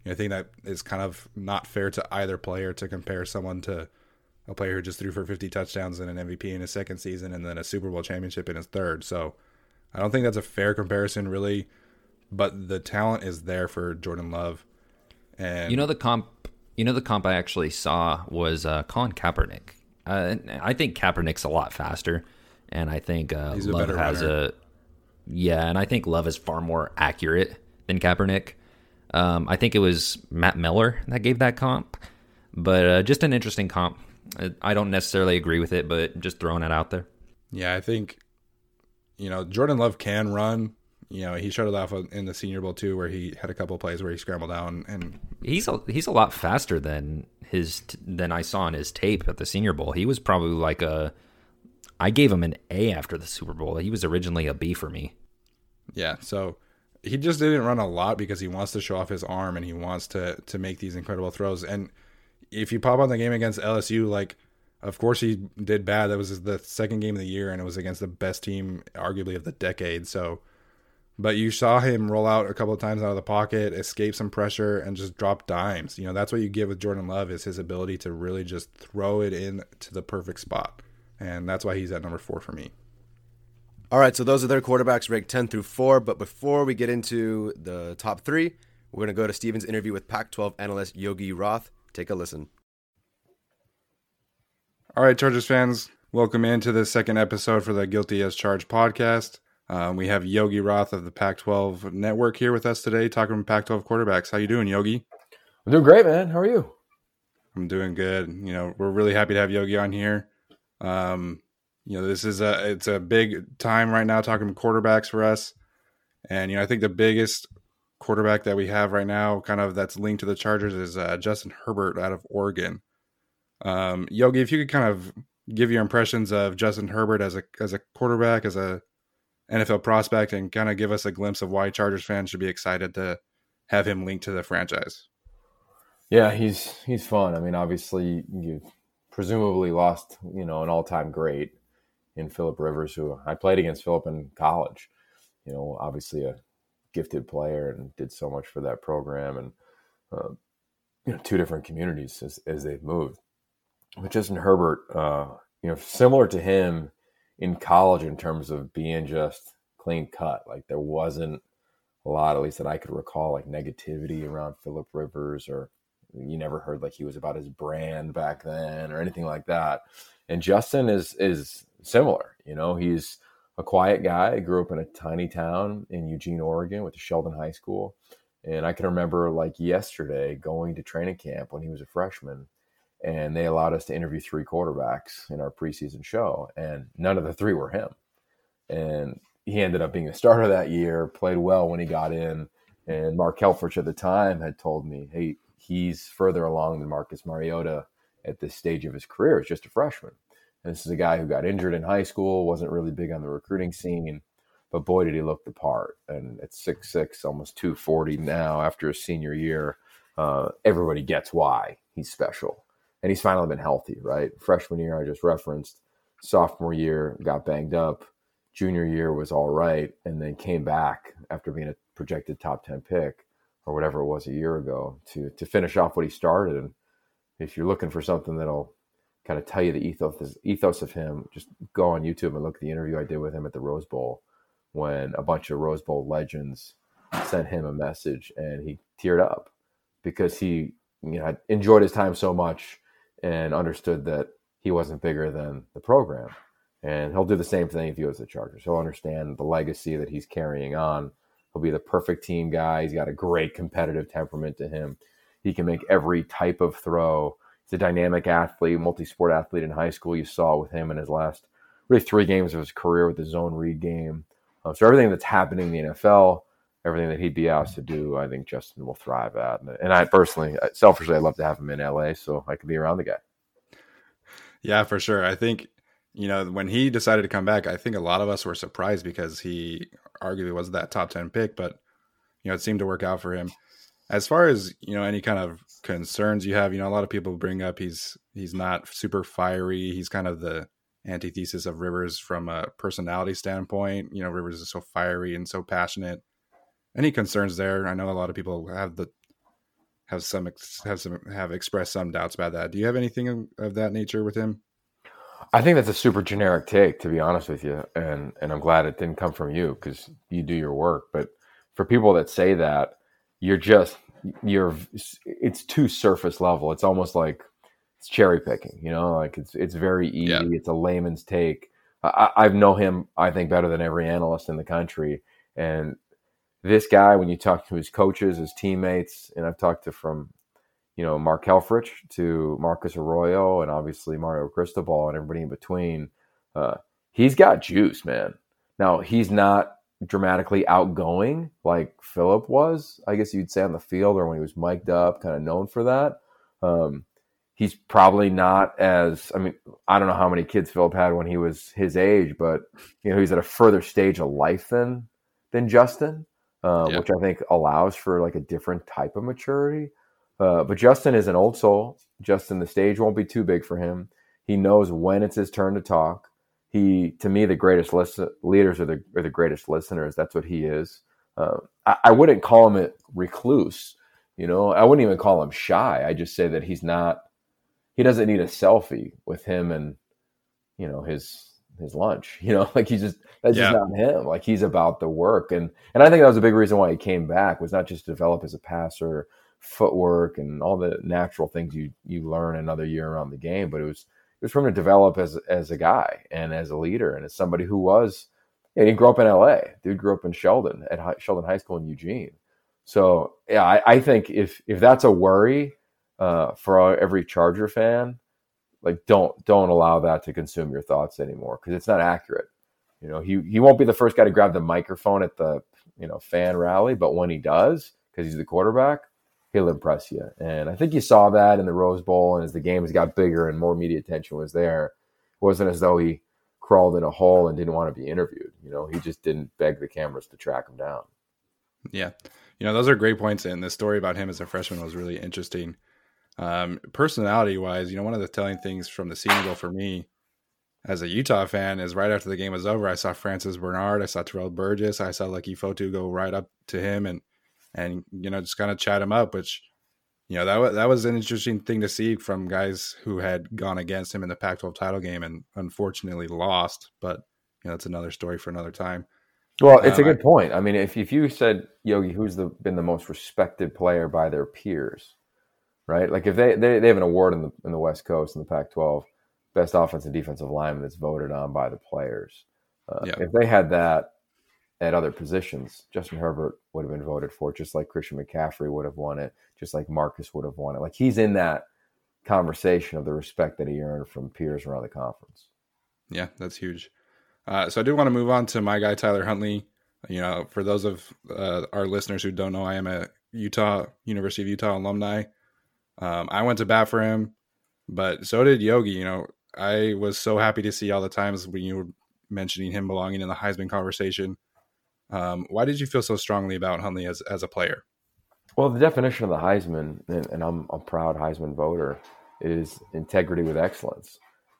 I think that is kind of not fair to either player to compare someone to a player who just threw for 50 touchdowns and an MVP in his second season and then a Super Bowl championship in his third. So I don't think that's a fair comparison, really. But the talent is there for Jordan Love. And you know the comp, you know the comp I actually saw was uh, Colin Kaepernick. Uh, I think Kaepernick's a lot faster, and I think uh, Love has runner. a yeah, and I think Love is far more accurate than Kaepernick. Um, I think it was Matt Miller that gave that comp, but uh, just an interesting comp. I don't necessarily agree with it, but just throwing it out there. Yeah, I think you know Jordan Love can run. You know, he showed it off in the Senior Bowl too, where he had a couple plays where he scrambled down, and he's a, he's a lot faster than his than I saw in his tape at the Senior Bowl. He was probably like a. I gave him an A after the Super Bowl. He was originally a B for me. Yeah, so he just didn't run a lot because he wants to show off his arm and he wants to to make these incredible throws. And if you pop on the game against LSU, like of course he did bad. That was the second game of the year, and it was against the best team, arguably of the decade. So, but you saw him roll out a couple of times out of the pocket, escape some pressure, and just drop dimes. You know that's what you get with Jordan Love is his ability to really just throw it in to the perfect spot, and that's why he's at number four for me. All right, so those are their quarterbacks ranked 10 through 4. But before we get into the top three, we're going to go to Steven's interview with Pac 12 analyst Yogi Roth. Take a listen. All right, Chargers fans, welcome into the second episode for the Guilty as Charged podcast. Um, we have Yogi Roth of the Pac 12 network here with us today talking Pac 12 quarterbacks. How you doing, Yogi? I'm doing great, man. How are you? I'm doing good. You know, we're really happy to have Yogi on here. Um, you know, this is a it's a big time right now talking quarterbacks for us. And you know, I think the biggest quarterback that we have right now, kind of that's linked to the Chargers, is uh, Justin Herbert out of Oregon. Um, Yogi, if you could kind of give your impressions of Justin Herbert as a as a quarterback, as a NFL prospect, and kind of give us a glimpse of why Chargers fans should be excited to have him linked to the franchise. Yeah, he's he's fun. I mean, obviously you presumably lost, you know, an all-time great in Philip Rivers, who I played against Philip in college. You know, obviously a gifted player and did so much for that program and uh, you know two different communities as, as they've moved. But Justin Herbert, uh, you know, similar to him in college in terms of being just clean cut. Like there wasn't a lot, at least that I could recall, like negativity around Philip Rivers or you never heard like he was about his brand back then or anything like that. And Justin is is similar. You know, he's a quiet guy. Grew up in a tiny town in Eugene, Oregon, with the Sheldon High School. And I can remember like yesterday going to training camp when he was a freshman, and they allowed us to interview three quarterbacks in our preseason show, and none of the three were him. And he ended up being a starter that year, played well when he got in. And Mark Helfrich at the time had told me, hey, he's further along than Marcus Mariota at this stage of his career. He's just a freshman. And this is a guy who got injured in high school, wasn't really big on the recruiting scene, but boy, did he look the part. And at 6'6, almost 240 now after his senior year, uh, everybody gets why he's special. And he's finally been healthy, right? Freshman year, I just referenced. Sophomore year, got banged up. Junior year was all right, and then came back after being a projected top 10 pick or whatever it was a year ago to to finish off what he started. And if you're looking for something that'll kind of tell you the ethos ethos of him, just go on YouTube and look at the interview I did with him at the Rose Bowl when a bunch of Rose Bowl legends sent him a message and he teared up because he you know enjoyed his time so much and understood that he wasn't bigger than the program. And he'll do the same thing if he was the Chargers. He'll understand the legacy that he's carrying on. He'll be the perfect team guy. He's got a great competitive temperament to him. He can make every type of throw He's a dynamic athlete, multi-sport athlete in high school. You saw with him in his last really three games of his career with the zone read game. Um, so everything that's happening in the NFL, everything that he'd be asked to do, I think Justin will thrive at. And I personally, uh, selfishly, I'd love to have him in LA so I could be around the guy. Yeah, for sure. I think you know when he decided to come back, I think a lot of us were surprised because he arguably was that top ten pick, but you know it seemed to work out for him as far as you know any kind of concerns you have you know a lot of people bring up he's he's not super fiery he's kind of the antithesis of rivers from a personality standpoint you know rivers is so fiery and so passionate any concerns there i know a lot of people have the have some have some have expressed some doubts about that do you have anything of, of that nature with him I think that's a super generic take, to be honest with you, and and I'm glad it didn't come from you because you do your work. But for people that say that, you're just you're it's too surface level. It's almost like it's cherry picking, you know, like it's it's very easy. Yeah. It's a layman's take. I, I know him, I think, better than every analyst in the country. And this guy, when you talk to his coaches, his teammates, and I've talked to from, you know, Mark Helfrich to Marcus Arroyo and obviously Mario Cristobal and everybody in between, uh, he's got juice, man. Now he's not dramatically outgoing like Philip was, I guess you'd say on the field or when he was mic'd up, kind of known for that. Um, he's probably not as I mean, I don't know how many kids Philip had when he was his age, but you know, he's at a further stage of life than than Justin. Uh, Yeah. which I think allows for like a different type of maturity. Uh, but Justin is an old soul. Justin, the stage won't be too big for him. He knows when it's his turn to talk. He, to me, the greatest listen- leaders are the are the greatest listeners. That's what he is. Uh, I, I wouldn't call him a recluse. You know, I wouldn't even call him shy. I just say that he's not. He doesn't need a selfie with him and you know his his lunch. You know, like he's just that's Yeah. just not him. Like he's about the work, and and I think that was a big reason why he came back was not just to develop as a passer, footwork, and all the natural things you you learn another year around the game, but it was it was for him to develop as as a guy and as a leader and as somebody who was. Yeah, he grew up in L.A. Dude grew up in Sheldon at Hi- Sheldon High School in Eugene. So yeah, I, I think if if that's a worry uh, for every Charger fan, like don't don't allow that to consume your thoughts anymore because it's not accurate. You know, he he won't be the first guy to grab the microphone at the you know fan rally, but when he does, because he's the quarterback, he'll impress you. And I think you saw that in the Rose Bowl, and as the games got bigger and more media attention was there, it wasn't as though he crawled in a hole and didn't want to be interviewed. You know, he just didn't beg the cameras to track him down. Yeah. You know, those are great points. And the story about him as a freshman was really interesting. Um, personality wise, you know, one of the telling things from the Senior Bowl for me as a Utah fan is right after the game was over, I saw Francis Bernard, I saw Terrell Burgess, I saw Leki Fotu go right up to him and, and, you know, just kind of chat him up, which, you know, that was, that was an interesting thing to see from guys who had gone against him in the Pac 12 title game and unfortunately lost. But, you know, that's another story for another time. Well, it's a Um, I- good point. I mean, if if you said Yogi, who's the been the most respected player by their peers, right? Like if they they, they have an award in the in the West Coast in the Pac-12, best offensive defensive lineman that's voted on by the players. Uh, Yeah. If they had that at other positions, Justin Herbert would have been voted for, just like Christian McCaffrey would have won it, just like Marcus would have won it. Like he's in that conversation of the respect that he earned from peers around the conference. Yeah, that's huge. Uh, so I do want to move on to my guy Tyler Huntley. You know, for those of uh, our listeners who don't know, I am a Utah University of Utah alumni. Um, I went to bat for him, but so did Yogi. You know, I was so happy to see all the times when you were mentioning him belonging in the Heisman conversation. Um, why did you feel so strongly about Huntley as as a player? Well, the definition of the Heisman, and, and I'm a proud Heisman voter, is integrity with excellence.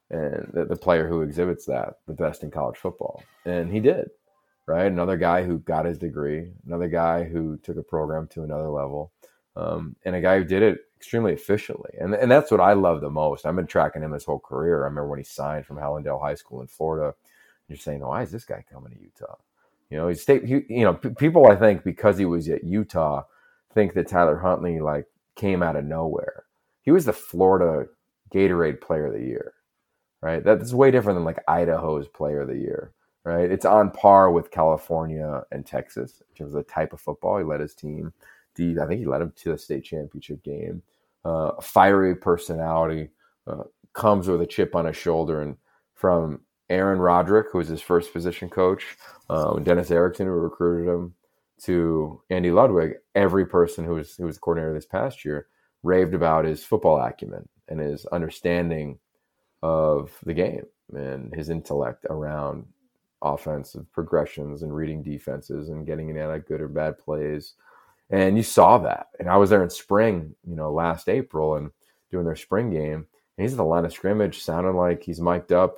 And the, the player who exhibits that, the best in college football. And he did, right? Another guy who got his degree, another guy who took a program to another level, um, and a guy who did it extremely efficiently. And, and that's what I love the most. I've been tracking him his whole career. I remember when he signed from Hallandale High School in Florida. You're saying, why is this guy coming to Utah? You know, he's state, he, you know, p- people I think because he was at Utah think that Tyler Huntley like came out of nowhere. He was the Florida Gatorade Player of the Year, right? That's way different than like Idaho's Player of the Year, right? It's on par with California and Texas in terms of the type of football. He led his team. The, I think he led him to the state championship game. Uh, fiery personality uh, comes with a chip on his shoulder, and from Aaron Roderick, who was his first position coach, and Dennis Erickson, who recruited him, to Andy Ludwig, every person who was who was coordinator this past year raved about his football acumen and his understanding of the game and his intellect around offensive progressions and reading defenses and getting in at good or bad plays. And you saw that. And I was there in spring, you know, last April and doing their spring game. And he's at the line of scrimmage sounding like he's mic'd up,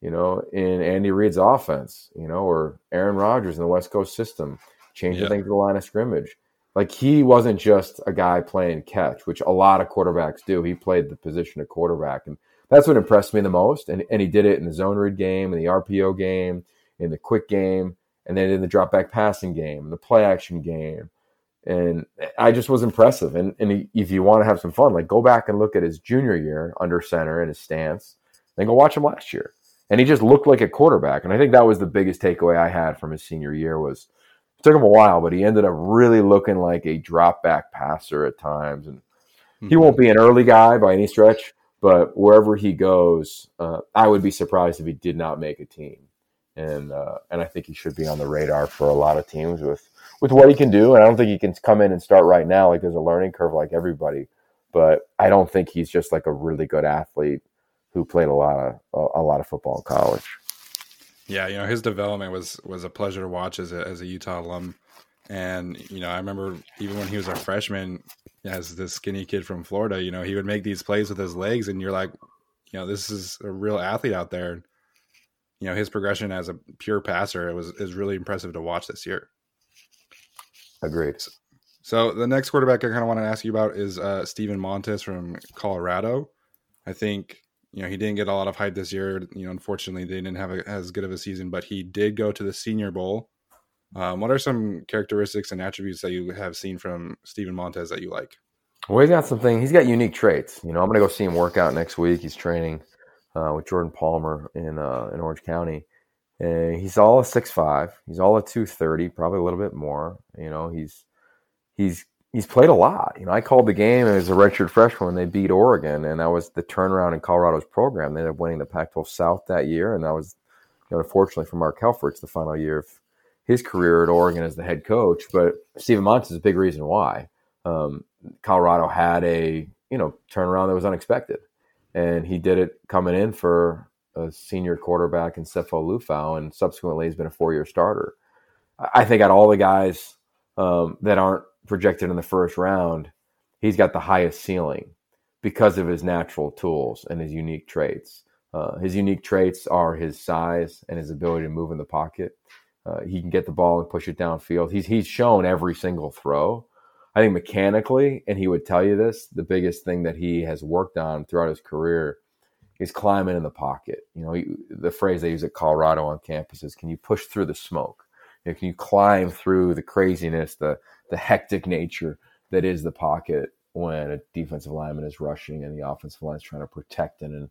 you know, in Andy Reid's offense, you know, or Aaron Rodgers in the West Coast system, changing Yeah. things to the line of scrimmage. Like he wasn't just a guy playing catch, which a lot of quarterbacks do. He played the position of quarterback. And that's what impressed me the most. And, and he did it in the zone read game, in the RPO game, in the quick game, and then in the drop back passing game, the play action game. And I just was impressive. And, and if you want to have some fun, like go back and look at his junior year under center and his stance, then go watch him last year. And he just looked like a quarterback. And I think that was the biggest takeaway I had from his senior year was it took him a while, but he ended up really looking like a drop back passer at times. And he won't be an early guy by any stretch, but wherever he goes, uh, I would be surprised if he did not make a team. And uh, and I think he should be on the radar for a lot of teams with with what he can do. And I don't think he can come in and start right now. Like there's a learning curve, like everybody. But I don't think he's just like a really good athlete who played a lot of a, a lot of football in college. Yeah, you know his development was was a pleasure to watch as a as a Utah alum, And you know, I remember even when he was a freshman, as this skinny kid from Florida, you know, he would make these plays with his legs, and you're like, you know, this is a real athlete out there. You know, his progression as a pure passer it was is really impressive to watch this year. Agreed. So the next quarterback I kind of want to ask you about is uh, Steven Montez from Colorado. I think you know he didn't get a lot of hype this year. You know, unfortunately, they didn't have a, as good of a season, but he did go to the Senior Bowl. Um, what are some characteristics and attributes that you have seen from Steven Montez that you like? Well, he's got something. He's got unique traits. You know, I'm going to go see him work out next week. He's training uh, with Jordan Palmer in uh, in Orange County. And he's all a six five. He's all a two thirty, probably a little bit more. You know, he's he's he's played a lot. You know, I called the game as a redshirt freshman when they beat Oregon, and that was the turnaround in Colorado's program. They ended up winning the Pac-12 South that year, and that was, you know, unfortunately for Mark Helfrich, the final year of his career at Oregon as the head coach. But Steven Montez is a big reason why um, Colorado had a you know turnaround that was unexpected, and he did it coming in for a senior quarterback in Sefo Liufau, and subsequently has been a four-year starter. I think out all the guys um, that aren't projected in the first round, he's got the highest ceiling because of his natural tools and his unique traits. Uh, his unique traits are his size and his ability to move in the pocket. Uh, he can get the ball and push it downfield. He's he's shown every single throw. I think mechanically, and he would tell you this, the biggest thing that he has worked on throughout his career is climbing in the pocket. You know, he, the phrase they use at Colorado on campus is, "Can you push through the smoke? You know, can you climb through the craziness, the the hectic nature that is the pocket when a defensive lineman is rushing and the offensive line is trying to protect in an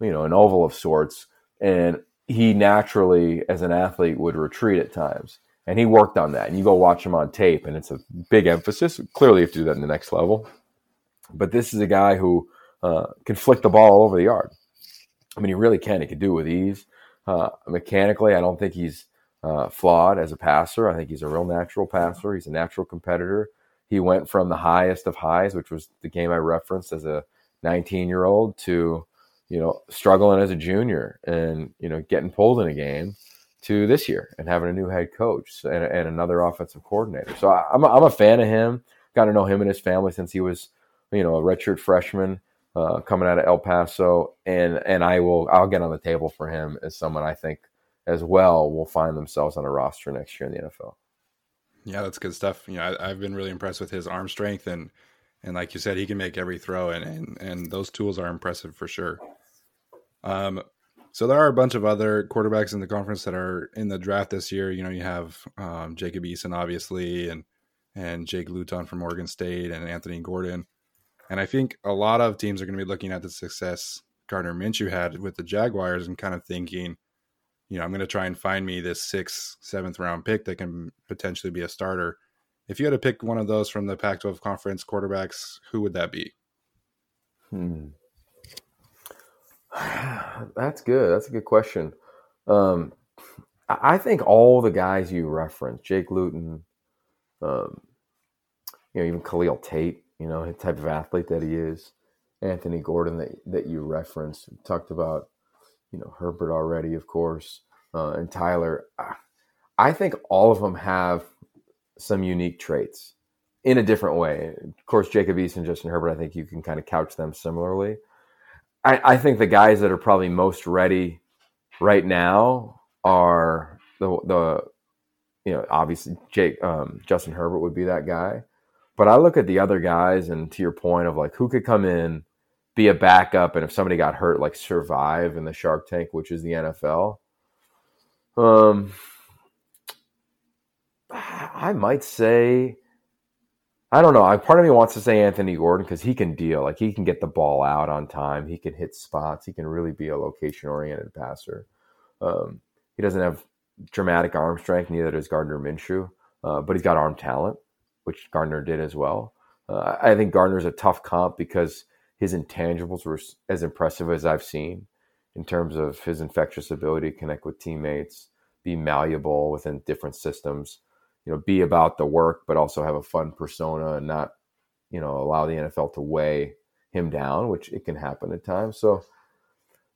you know an oval of sorts? And he naturally as an athlete would retreat at times. And he worked on that. And you go watch him on tape and it's a big emphasis. Clearly you have to do that in the next level. But this is a guy who uh, can flick the ball all over the yard i mean he really can he can do it with ease uh, mechanically i don't think he's uh, flawed as a passer. I think he's a real natural passer. He's a natural competitor. He went from the highest of highs, which was the game I referenced as a 19 year old, to you know struggling as a junior and you know getting pulled in a game to this year and having a new head coach and, and another offensive coordinator. So I, am a, I'm a fan of him. Got to know him and his family since he was you know a redshirt freshman uh, coming out of El Paso, and and I will I'll get on the table for him as someone I think as well will find themselves on a roster next year in the NFL. Yeah, that's good stuff. You know, I, have been really impressed with his arm strength and and like you said, he can make every throw and and, and those tools are impressive for sure. Um, so there are a bunch of other quarterbacks in the conference that are in the draft this year. You know, you have um, Jacob Eason, obviously, and and Jake Luton from Oregon State and Anthony Gordon. And I think a lot of teams are going to be looking at the success Gardner Minshew had with the Jaguars and kind of thinking, you know, I'm going to try and find me this sixth, seventh round pick that can potentially be a starter. If you had to pick one of those from the Pac 12 conference quarterbacks, who would that be? Hmm. That's good. That's a good question. Um, I think all the guys you referenced, Jake Luton, um, you know, even Khalil Tate, you know, the type of athlete that he is, Anthony Gordon that, that you referenced, talked about you know Herbert already, of course, uh, and Tyler. I think all of them have some unique traits in a different way. Of course, Jacob Eason, Justin Herbert. I think you can kind of couch them similarly. I, I think the guys that are probably most ready right now are the the you know obviously Jake um, Justin Herbert would be that guy. But I look at the other guys, and to your point of like who could come in be a backup and if somebody got hurt like survive in the shark tank which is the nfl um i might say i don't know. I, part of me wants to say anthony gordon because he can deal. Like he can get the ball out on time. He can hit spots. He can really be a location oriented passer. Um, he doesn't have dramatic arm strength neither does gardner minshew uh, but he's got arm talent which gardner did as well uh, i think gardner's a tough comp because his intangibles were as impressive as I've seen in terms of his infectious ability to connect with teammates, be malleable within different systems, you know, be about the work, but also have a fun persona and not, you know, allow the NFL to weigh him down, which it can happen at times. So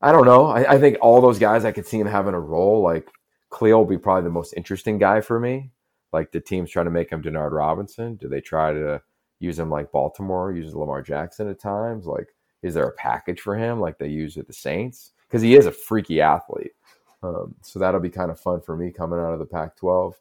I don't know. I, I think all those guys I could see him having a role. Like Khalil will be probably the most interesting guy for me Like the teams trying to make him Denard Robinson? Do they try to use him like Baltimore uses Lamar Jackson at times? Like, is there a package for him like they use at the Saints? Because he is a freaky athlete. Um, so that'll be kind of fun for me coming out of the Pac 12.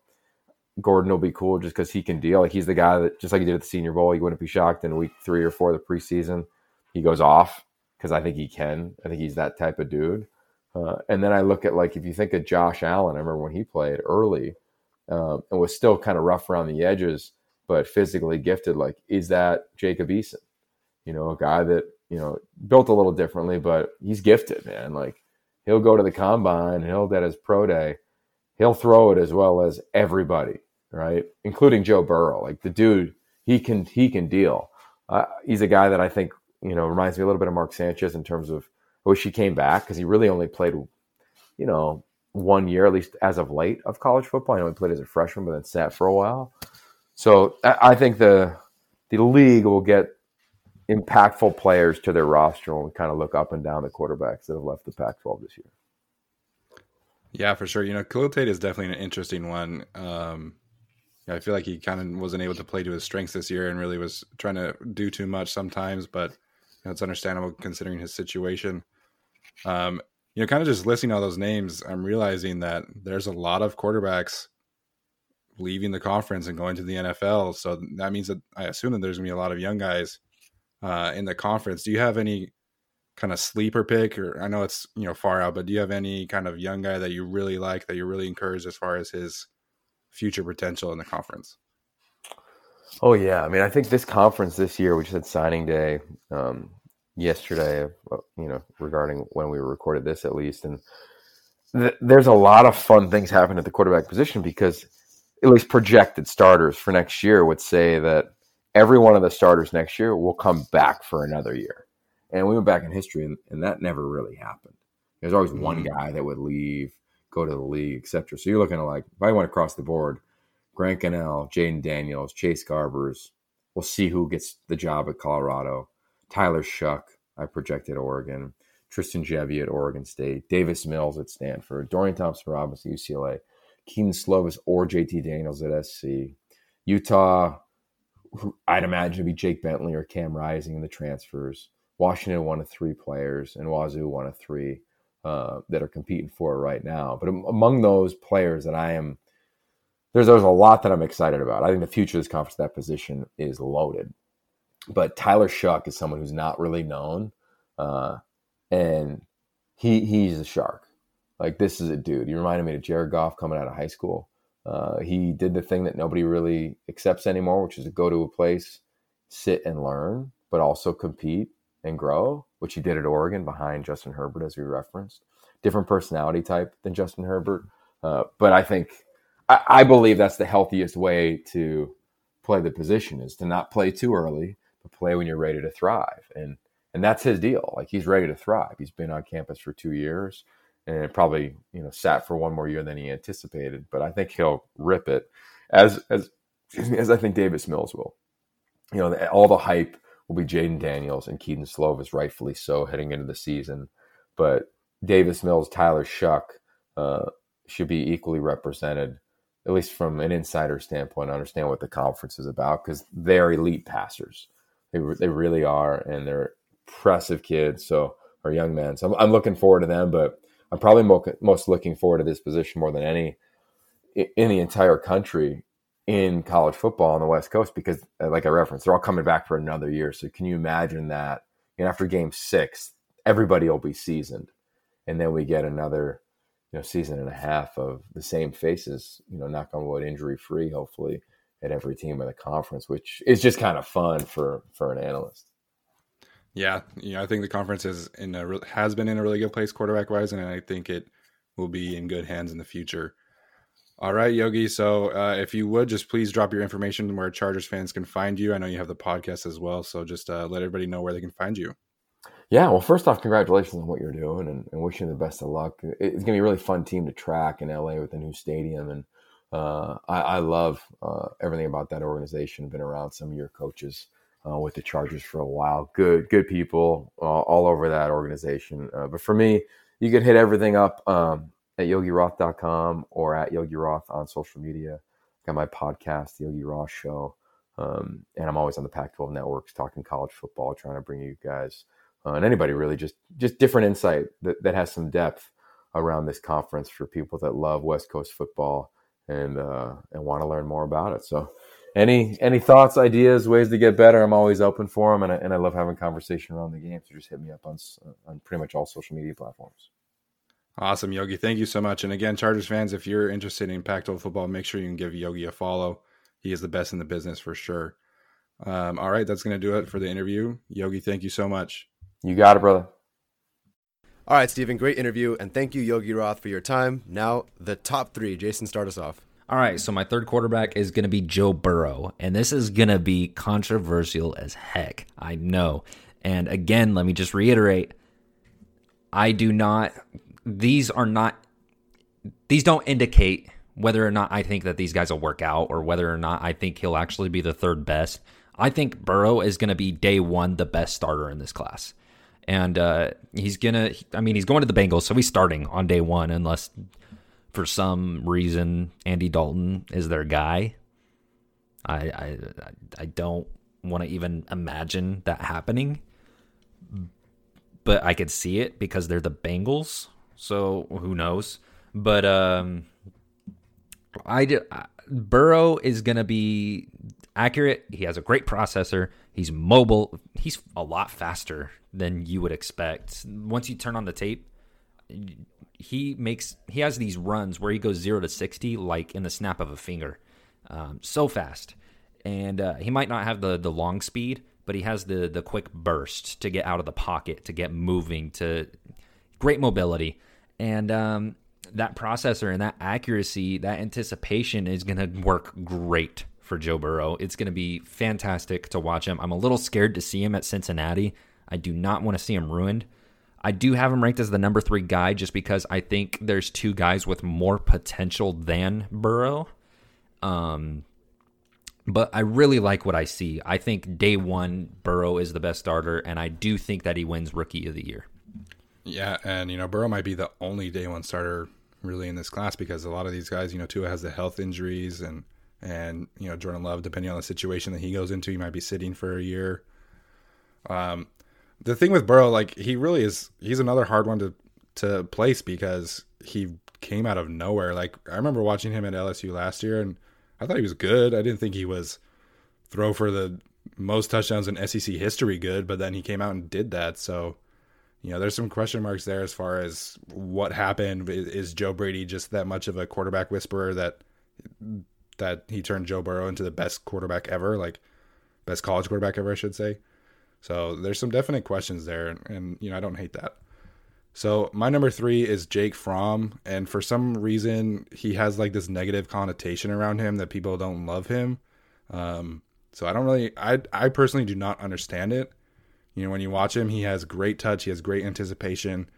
Gordon will be cool just because he can deal. Like he's the guy that, just like he did at the Senior Bowl, you wouldn't be shocked in week three or four of the preseason. He goes off because I think he can. I think he's that type of dude. Uh, and then I look at like if you think of Josh Allen, I remember when he played early um, and was still kind of rough around the edges, but physically gifted. Like, is that Jacob Eason? You know, a guy that you know built a little differently, but he's gifted, man. Like he'll go to the combine, he'll at his pro day, he'll throw it as well as everybody, right, including Joe Burrow. Like the dude, he can he can deal. Uh, he's a guy that I think you know reminds me a little bit of Mark Sanchez in terms of I wish he came back because he really only played, you know, one year at least as of late of college football. He only played as a freshman, but then sat for a while. So I think the the league will get impactful players to their roster and kind of look up and down the quarterbacks that have left the Pac-12 this year. Yeah, for sure. You know, Khalil Tate is definitely an interesting one. Um, I feel like he kind of wasn't able to play to his strengths this year and really was trying to do too much sometimes, but you know, it's understandable considering his situation. Um, you know, kind of just listing all those names, I'm realizing that there's a lot of quarterbacks leaving the conference and going to the NFL. So that means that I assume that there's gonna be a lot of young guys uh, in the conference. Do you have any kind of sleeper pick, or I know it's you know far out, but do you have any kind of young guy that you really like that you're really encouraged as far as his future potential in the conference? Oh yeah, I mean, I think this conference this year, we just had signing day um, yesterday. Uh, you know, regarding when we recorded this, at least, and th- there's a lot of fun things happening at the quarterback position because at least projected starters for next year would say that every one of the starters next year will come back for another year. And we went back in history, and, and that never really happened. There's always one mm. guy that would leave, go to the league, etc. So you're looking at like, if I went across the board, Grant Gunnell, Jayden Daniels, Chase Garbers. We'll see who gets the job at Colorado. Tyler Shough, I projected Oregon. Tristan Gebbia at Oregon State. Davis Mills at Stanford. Dorian Thompson Robinson, UCLA. Kedon Slovis or JT Daniels at SC. Utah, I'd imagine to be Jake Bentley or Cam Rising in the transfers. Washington one of three players, and Wazoo one of three uh, that are competing for it right now. But among those players that I am, there's there's a lot that I'm excited about. I think the future of this conference, that position is loaded. But Tyler Shough is someone who's not really known, uh, and he he's a shark. Like this is a dude. He reminded me of Jared Goff coming out of high school. Uh, he did the thing that nobody really accepts anymore, which is to go to a place, sit and learn, but also compete and grow, which he did at Oregon behind Justin Herbert, as we referenced. Different personality type than Justin Herbert. Uh, but I think, I, I, believe that's the healthiest way to play the position is to not play too early, but play when you're ready to thrive. And, and that's his deal. Like he's ready to thrive. He's been on campus for two years and probably you know sat for one more year than he anticipated. But I think he'll rip it as as me as I think Davis Mills will. You know, all the hype will be Jayden Daniels and Kedon Slovis, rightfully so, heading into the season. But Davis Mills, Tyler Shough uh, should be equally represented, at least from an insider standpoint. Understand what the conference is about because they're elite passers. They they really are, and they're impressive kids. So or young men. So I'm, I'm looking forward to them, but I'm probably mo- most looking forward to this position more than any in the entire country in college football on the West Coast because, uh, like I referenced, they're all coming back for another year. So can you imagine that? And after Game Six, everybody will be seasoned, and then we get another, you know, season and a half of the same faces. You know, knock on wood, injury free, hopefully, at every team in the conference, which is just kind of fun for for an analyst. Yeah, you know, I think the conference is in a has been in a really good place quarterback wise, and I think it will be in good hands in the future. All right, Yogi. So uh, if you would just please drop your information where Chargers fans can find you. I know you have the podcast as well, so just uh, let everybody know where they can find you. Yeah, well, first off, congratulations on what you're doing, and, and wishing you the best of luck. It's going to be a really fun team to track in LA with the new stadium, and uh, I, I, love uh, everything about that organization. Been around some of your coaches uh, with the Chargers for a while. Good, good people uh, all over that organization. Uh, but for me, you can hit everything up um, at yogiroth.com or at Yogi Roth on social media. got my podcast, the Yogi Roth Show, um, and I'm always on the Pac-12 networks talking college football, trying to bring you guys uh, and anybody really just just different insight that, that has some depth around this conference for people that love West Coast football and uh, and want to learn more about it. So, any any thoughts, ideas, ways to get better? I'm always open for them, and I, and I love having conversation around the game. So just hit me up on on pretty much all social media platforms. Awesome, Yogi. Thank you so much. And again, Chargers fans, if you're interested in Pac-12 football, make sure you can give Yogi a follow. He is the best in the business for sure. Um, all right, that's going to do it for the interview. Yogi, thank you so much. You got it, brother. All right, Steven, great interview, and thank you, Yogi Roth, for your time. Now, the top three. Jason, start us off. All right, so my third quarterback is going to be Joe Burrow, and this is going to be controversial as heck. I know. And again, let me just reiterate I do not, these are not, these don't indicate whether or not I think that these guys will work out or whether or not I think he'll actually be the third best. I think Burrow is going to be day one the best starter in this class and uh, he's gonna. I mean, he's going to the Bengals, so he's starting on day one, unless for some reason Andy Dalton is their guy. I I I don't want to even imagine that happening, but I could see it because they're the Bengals. So who knows? But um, I do, Burrow is gonna be accurate. He has a great processor. He's mobile. He's a lot faster than you would expect. Once you turn on the tape, he makes he has these runs where he goes zero to sixty like in the snap of a finger, um, so fast. And uh, he might not have the the long speed, but he has the the quick burst to get out of the pocket, to get moving, to great mobility, and um, that processor and that accuracy, that anticipation is going to work great for Joe Burrow. It's going to be fantastic to watch him. I'm a little scared to see him at Cincinnati. I do not want to see him ruined. I do have him ranked as the number three guy just because I think there's two guys with more potential than Burrow. Um, but I really like what I see. I think day one, Burrow is the best starter, and I do think that he wins Rookie of the Year. Yeah, and you know Burrow might be the only day one starter really in this class because a lot of these guys, you know, Tua has the health injuries and and you know Jordan Love, depending on the situation that he goes into, he might be sitting for a year. Um, the thing with Burrow, like he really is, he's another hard one to to place because he came out of nowhere. Like I remember watching him at LSU last year, and I thought he was good. I didn't think he was throw for the most touchdowns in SEC history good, but then he came out and did that. So, you know, there's some question marks there as far as what happened. Is Joe Brady just that much of a quarterback whisperer that that he turned Joe Burrow into the best quarterback ever, like best college quarterback ever, I should say. So there's some definite questions there, and, and you know I don't hate that. So my number three is Jake Fromm, and for some reason he has like this negative connotation around him that people don't love him. Um, so I don't really, I I personally do not understand it. You know, when you watch him, he has great touch, he has great anticipation.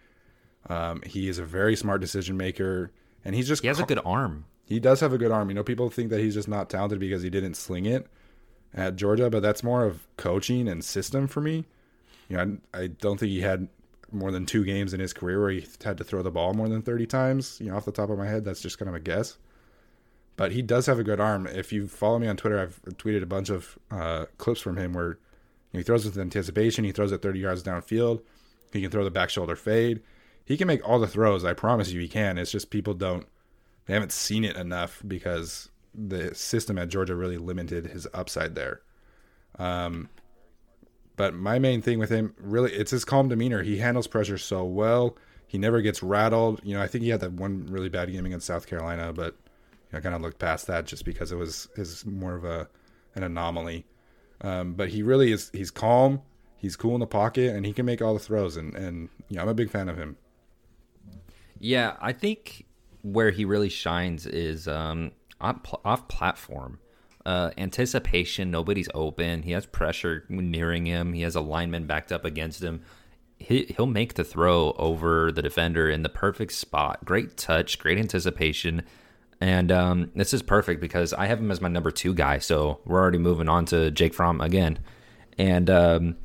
Um, he is a very smart decision maker, and he's just he has a good arm. He does have a good arm. You know, people think that he's just not talented because he didn't sling it at Georgia, but that's more of coaching and system for me. You know, I, I don't think he had more than two games in his career where he had to throw the ball more than 30 times. You know, off the top of my head, that's just kind of a guess. But he does have a good arm. If you follow me on Twitter, I've tweeted a bunch of uh, clips from him where he throws with anticipation. He throws it 30 yards downfield. He can throw the back shoulder fade. He can make all the throws. I promise you, he can. It's just people don't they haven't seen it enough because the system at Georgia really limited his upside there. Um, but my main thing with him, really, it's his calm demeanor. He handles pressure so well. He never gets rattled. You know, I think he had that one really bad game against South Carolina, but you know, I kind of looked past that just because it was his more of a an anomaly. Um, but he really is. He's calm. He's cool in the pocket, and he can make all the throws. And and you know, I'm a big fan of him. Yeah, I think where he really shines is um, off platform. Uh, anticipation, nobody's open. He has pressure nearing him. He has a lineman backed up against him. He, he'll make the throw over the defender in the perfect spot. Great touch, great anticipation. And um, this is perfect because I have him as my number two guy. So we're already moving on to Jake Fromm again. And um,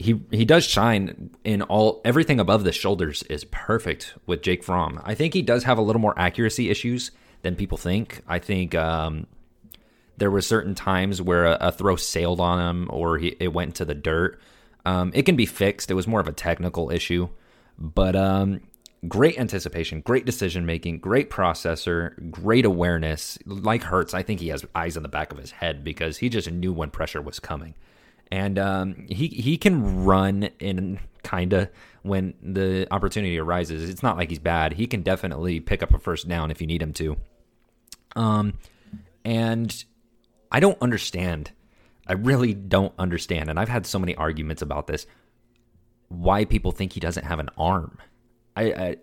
he he does shine in all everything above the shoulders is perfect with Jake Fromm. I think he does have a little more accuracy issues than people think. I think um, there were certain times where a, a, throw sailed on him or he, it went into the dirt. Um, it can be fixed. It was more of a technical issue, but um, great anticipation, great decision making, great processor, great awareness. Like Hurts, I think he has eyes in the back of his head because he just knew when pressure was coming, and um, he he can run in kind of when the opportunity arises. It's not like he's bad. He can definitely pick up a first down if you need him to. Um, and I don't understand. I really don't understand, and I've had so many arguments about this. Why people think he doesn't have an arm? I,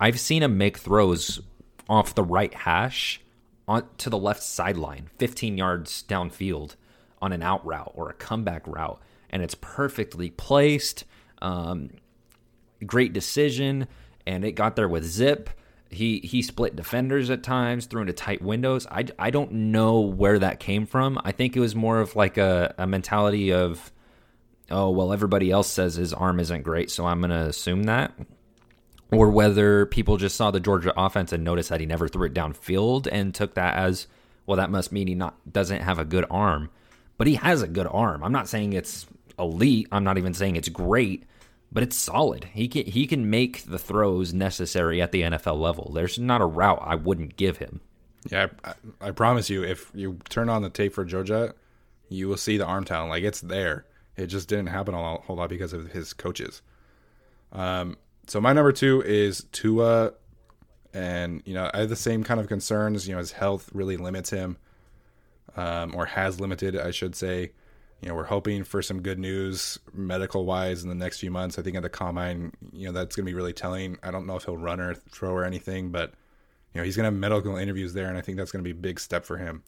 I have seen him make throws off the right hash on to the left sideline, 15 yards downfield on an out route or a comeback route, and it's perfectly placed. Um, great decision, and it got there with zip. He he split defenders at times, threw into tight windows. I, I don't know where that came from. I think it was more of like a, a mentality of, oh well, everybody else says his arm isn't great, so I'm gonna assume that or whether people just saw the Georgia offense and noticed that he never threw it downfield and took that as well. That must mean he not doesn't have a good arm, but he has a good arm. I'm not saying it's elite. I'm not even saying it's great, but it's solid. He can he can make the throws necessary at the NFL level. There's not a route I wouldn't give him. Yeah, I, I promise you, if you turn on the tape for Georgia, you will see the arm talent. Like it's there. It just didn't happen a whole lot because of his coaches. Um, so my number two is Tua, and you know I have the same kind of concerns. You know his health really limits him, um, or has limited, I should say. You know we're hoping for some good news medical wise in the next few months. I think at the combine, you know that's going to be really telling. I don't know if he'll run or throw or anything, but you know he's going to have medical interviews there, and I think that's going to be a big step for him.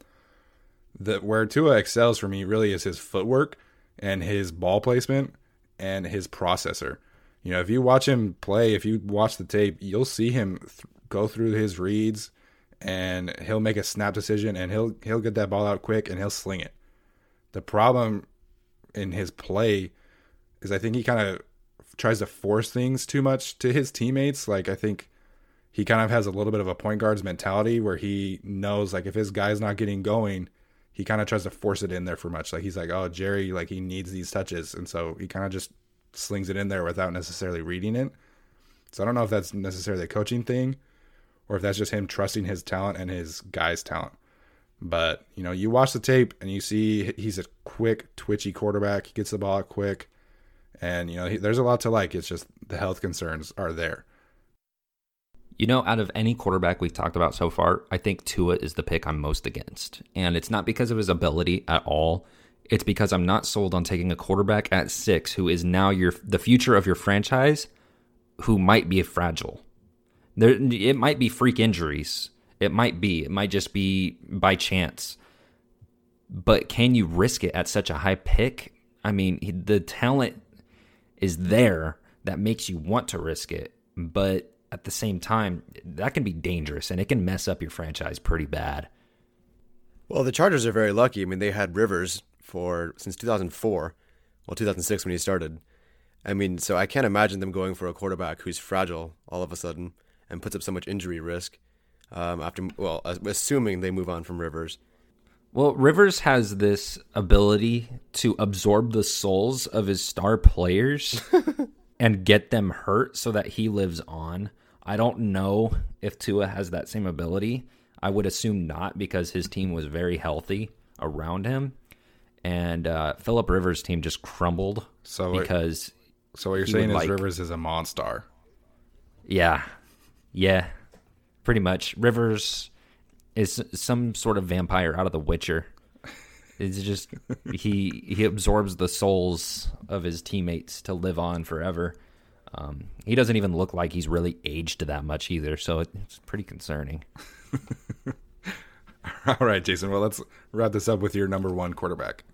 The where Tua excels for me really is his footwork and his ball placement and his processor you know, if you watch him play, if you watch the tape, you'll see him th- go through his reads and he'll make a snap decision and he'll he'll get that ball out quick and he'll sling it. The problem in his play is I think he kind of tries to force things too much to his teammates. Like I think he kind of has a little bit of a point guard's mentality where he knows like if his guy's not getting going, he kind of tries to force it in there for much. Like he's like, oh Jerry, like he needs these touches, and so he kind of just slings it in there without necessarily reading it. So I don't know if that's necessarily a coaching thing or if that's just him trusting his talent and his guy's talent. But, you know, you watch the tape and you see he's a quick, twitchy quarterback. He gets the ball quick. And, you know, he, there's a lot to like. It's just the health concerns are there. You know, out of any quarterback we've talked about so far, I think Tua is the pick I'm most against. And it's not because of his ability at all. It's because I'm not sold on taking a quarterback at six who is now your the future of your franchise, who might be fragile. There, it might be freak injuries. It might be. It might just be by chance. But can you risk it at such a high pick? I mean, the talent is there that makes you want to risk it, but at the same time, that can be dangerous and it can mess up your franchise pretty bad. Well, the Chargers are very lucky. I mean, they had Rivers for since 2004, well 2006 when he started. I mean, so I can't imagine them going for a quarterback who's fragile all of a sudden and puts up so much injury risk. Um, after well, assuming they move on from Rivers. Well, Rivers has this ability to absorb the souls of his star players and get them hurt so that he lives on. I don't know if Tua has that same ability. I would assume not because his team was very healthy around him and uh, Philip Rivers' team just crumbled. So because it, so what you're saying is like, Rivers is a monster. Yeah, yeah, pretty much. Rivers is some sort of vampire out of The Witcher. It's just he he absorbs the souls of his teammates to live on forever. Um, he doesn't even look like he's really aged that much either, so it's pretty concerning. All right, Jason. Well, let's wrap this up with your number one quarterback.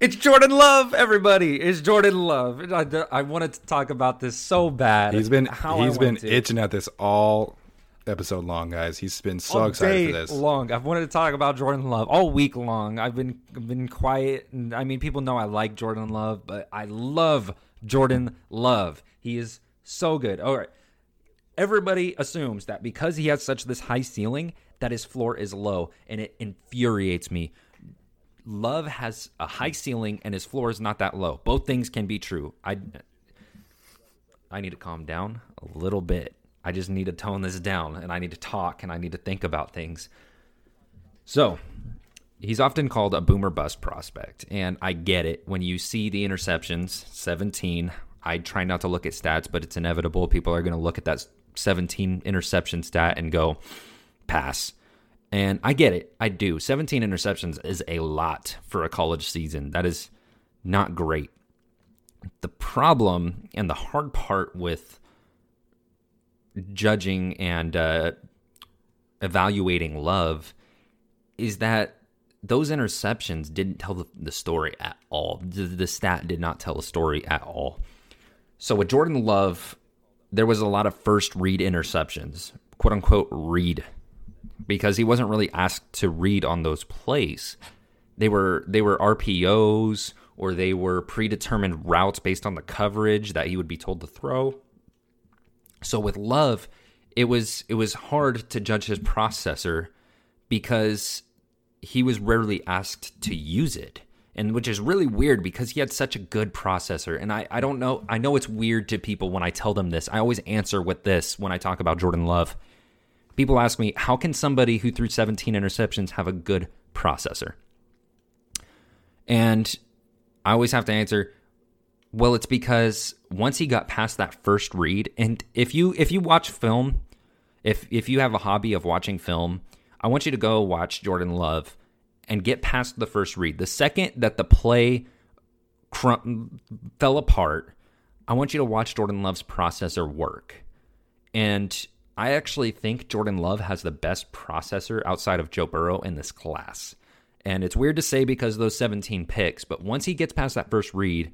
It's Jordan Love, everybody. It's Jordan Love. I, I wanted to talk about this so bad. He's been he's been to. itching at this all episode long, guys. He's been so all excited for this. Long. I've wanted to talk about Jordan Love all week long. I've been been quiet, I mean, people know I like Jordan Love, but I love Jordan Love. He is so good. All right, everybody assumes that because he has such this high ceiling, that his floor is low, and it infuriates me. Love has a high ceiling and his floor is not that low. Both things can be true. I I need to calm down a little bit. I just need to tone this down and I need to talk and I need to think about things. So, he's often called a boomer bust prospect, and I get it. When you see the interceptions, 17, I try not to look at stats, but it's inevitable. People are going to look at that 17 interception stat and go, pass. And I get it. I do. 17 interceptions is a lot for a college season. That is not great. The problem and the hard part with judging and uh, evaluating love is that those interceptions didn't tell the, story at all. The, the, stat did not tell a story at all. So with Jordan Love, there was a lot of first read interceptions, quote unquote read, because he wasn't really asked to read on those plays. They were they were RPOs or they were predetermined routes based on the coverage that he would be told to throw. So with Love, it was it was hard to judge his processor because he was rarely asked to use it. And which is really weird because he had such a good processor. And I, I don't know, I know it's weird to people when I tell them this. I always answer with this when I talk about Jordan Love. People ask me, how can somebody who threw 17 interceptions have a good processor? And I always have to answer, well, it's because once he got past that first read, and if you if you watch film, if if you have a hobby of watching film, I want you to go watch Jordan Love and get past the first read. The second that the play fell apart, I want you to watch Jordan Love's processor work. And I actually think Jordan Love has the best processor outside of Joe Burrow in this class. And it's weird to say because of those 17 picks, but once he gets past that first read,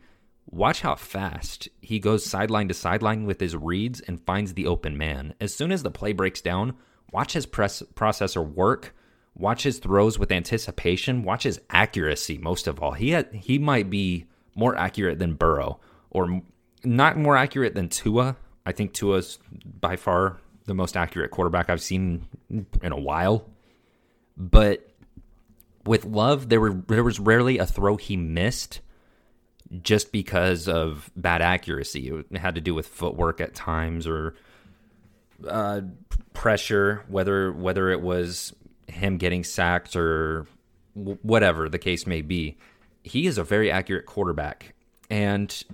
watch how fast he goes sideline to sideline with his reads and finds the open man. As soon as the play breaks down, watch his press processor work, watch his throws with anticipation, watch his accuracy most of all. He had, he might be more accurate than Burrow or not more accurate than Tua. I think Tua's by far the most accurate quarterback I've seen in a while. But with Love, there were there was rarely a throw he missed just because of bad accuracy. It had to do with footwork at times or uh, pressure, whether whether it was him getting sacked or w- whatever the case may be. He is a very accurate quarterback, and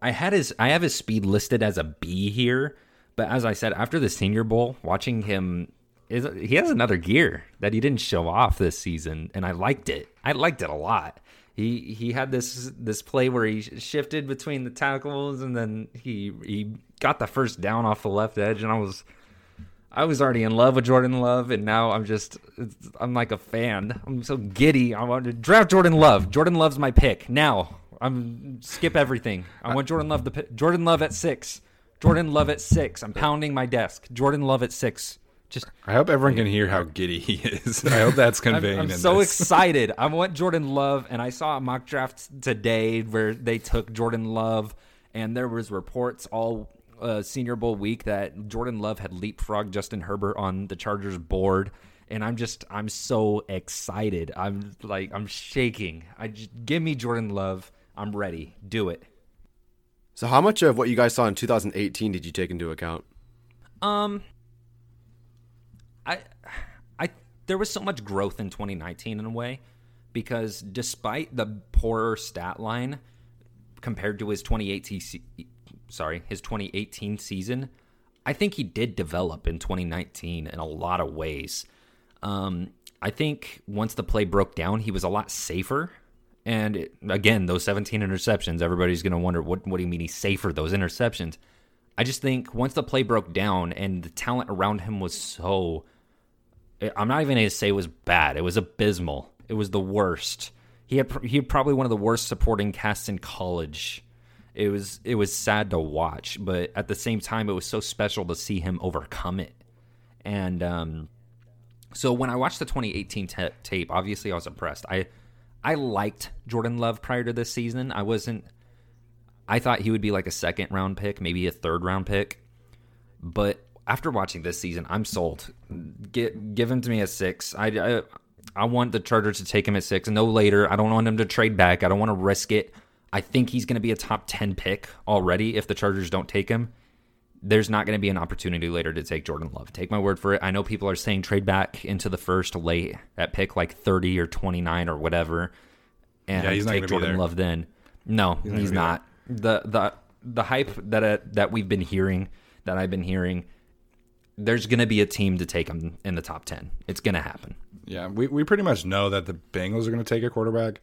I had his I have his speed listed as a B here. But as I said, after the Senior Bowl, watching him is he has another gear that he didn't show off this season, and I liked it. I liked it a lot he he had this this play where he shifted between the tackles and then he he got the first down off the left edge and I was I was already in love with Jordan Love and now I'm just I'm like a fan. I'm so giddy. I want to draft Jordan Love. Jordan Love's my pick. Now, I'm skip everything. I want Jordan Love the Jordan Love at 6. Jordan Love at 6. I'm pounding my desk. Jordan Love at 6. Just I hope everyone can hear how giddy he is. I hope that's conveying. I'm, I'm so this. excited. I want Jordan Love, and I saw a mock draft today where they took Jordan Love, and there was reports all uh, Senior Bowl week that Jordan Love had leapfrogged Justin Herbert on the Chargers board, and I'm just I'm so excited. I'm like I'm shaking. I just give me Jordan Love. I'm ready. Do it. So, how much of what you guys saw in 2018 did you take into account? Um, I, I there was so much growth in 2019 in a way because despite the poorer stat line compared to his 2018 sorry his 2018 season, I think he did develop in 2019 in a lot of ways. Um, I think once the play broke down, he was a lot safer. And it, again, those 17 interceptions, everybody's going to wonder what, what do you mean he's safer, those interceptions? I just think once the play broke down and the talent around him was so I'm not even going to say it was bad. It was abysmal. It was the worst. He had he had probably one of the worst supporting casts in college. It was it was sad to watch, but at the same time, it was so special to see him overcome it. And um, so when I watched the 2018 t- tape, obviously I was impressed. I I liked Jordan Love prior to this season. I wasn't. I thought he would be like a second round pick, maybe a third round pick. But after watching this season, I'm sold. Get, give him to me at six. I, I I want the Chargers to take him at six, no later. I don't want him to trade back. I don't want to risk it. I think he's going to be a top 10 pick already if the Chargers don't take him. There's not going to be an opportunity later to take Jordan Love. Take my word for it. I know people are saying trade back into the first late at pick like 30 or 29 or whatever and Yeah, he's take Jordan. Love then. No, he's, not gonna not. The the the hype that uh, that we've been hearing, that I've been hearing, there's going to be a team to take him in the top 10. It's going to happen. Yeah, we, we pretty much know that the Bengals are going to take a quarterback,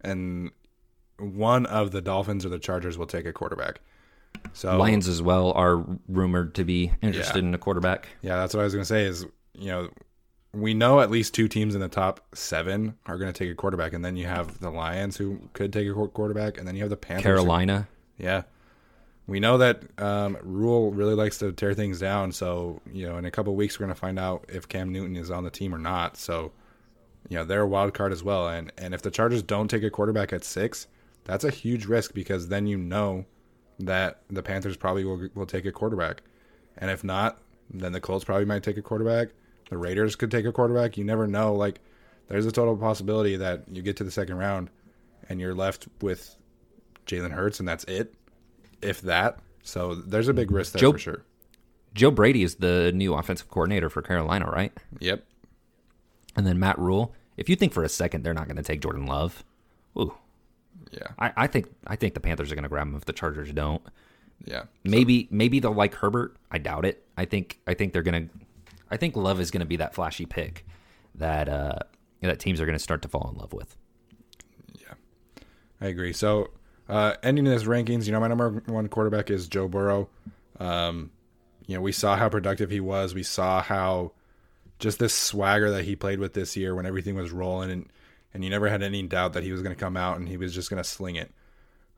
and one of the Dolphins or the Chargers will take a quarterback. So Lions as well are rumored to be interested. Yeah. in a quarterback. Yeah, that's what I was going to say. Is you know, we know at least two teams in the top seven are going to take a quarterback, and then you have the Lions who could take a quarterback, and then you have the Panthers. who- Carolina. Yeah. We know that um, Rhule really likes to tear things down. So, you know, in a couple of weeks, we're going to find out if Cam Newton is on the team or not. So, you know, they're a wild card as well. And, and if the Chargers don't take a quarterback at six, that's a huge risk because then you know that the Panthers probably will, will take a quarterback. And if not, then the Colts probably might take a quarterback. The Raiders could take a quarterback. You never know. Like, there's a total possibility that you get to the second round and you're left with Jalen Hurts, and that's it, if that. So there's a big risk there Joe- for sure. Joe Brady is the new offensive coordinator for Carolina, right? Yep. And then Matt Rhule. If you think for a second they're not going to take Jordan Love, ooh, Yeah. I, I think I think the Panthers are going to grab him if the Chargers don't. Yeah. Maybe maybe they'll like Herbert. I doubt it. I think I think they're gonna. I think Love is gonna be that flashy pick that uh that teams are gonna start to fall in love with. Yeah, I agree. So, uh, ending this rankings, you know, my number one quarterback is Joe Burrow. Um, you know, we saw how productive he was. We saw how just this swagger that he played with this year when everything was rolling, and and you never had any doubt that he was going to come out and he was just going to sling it.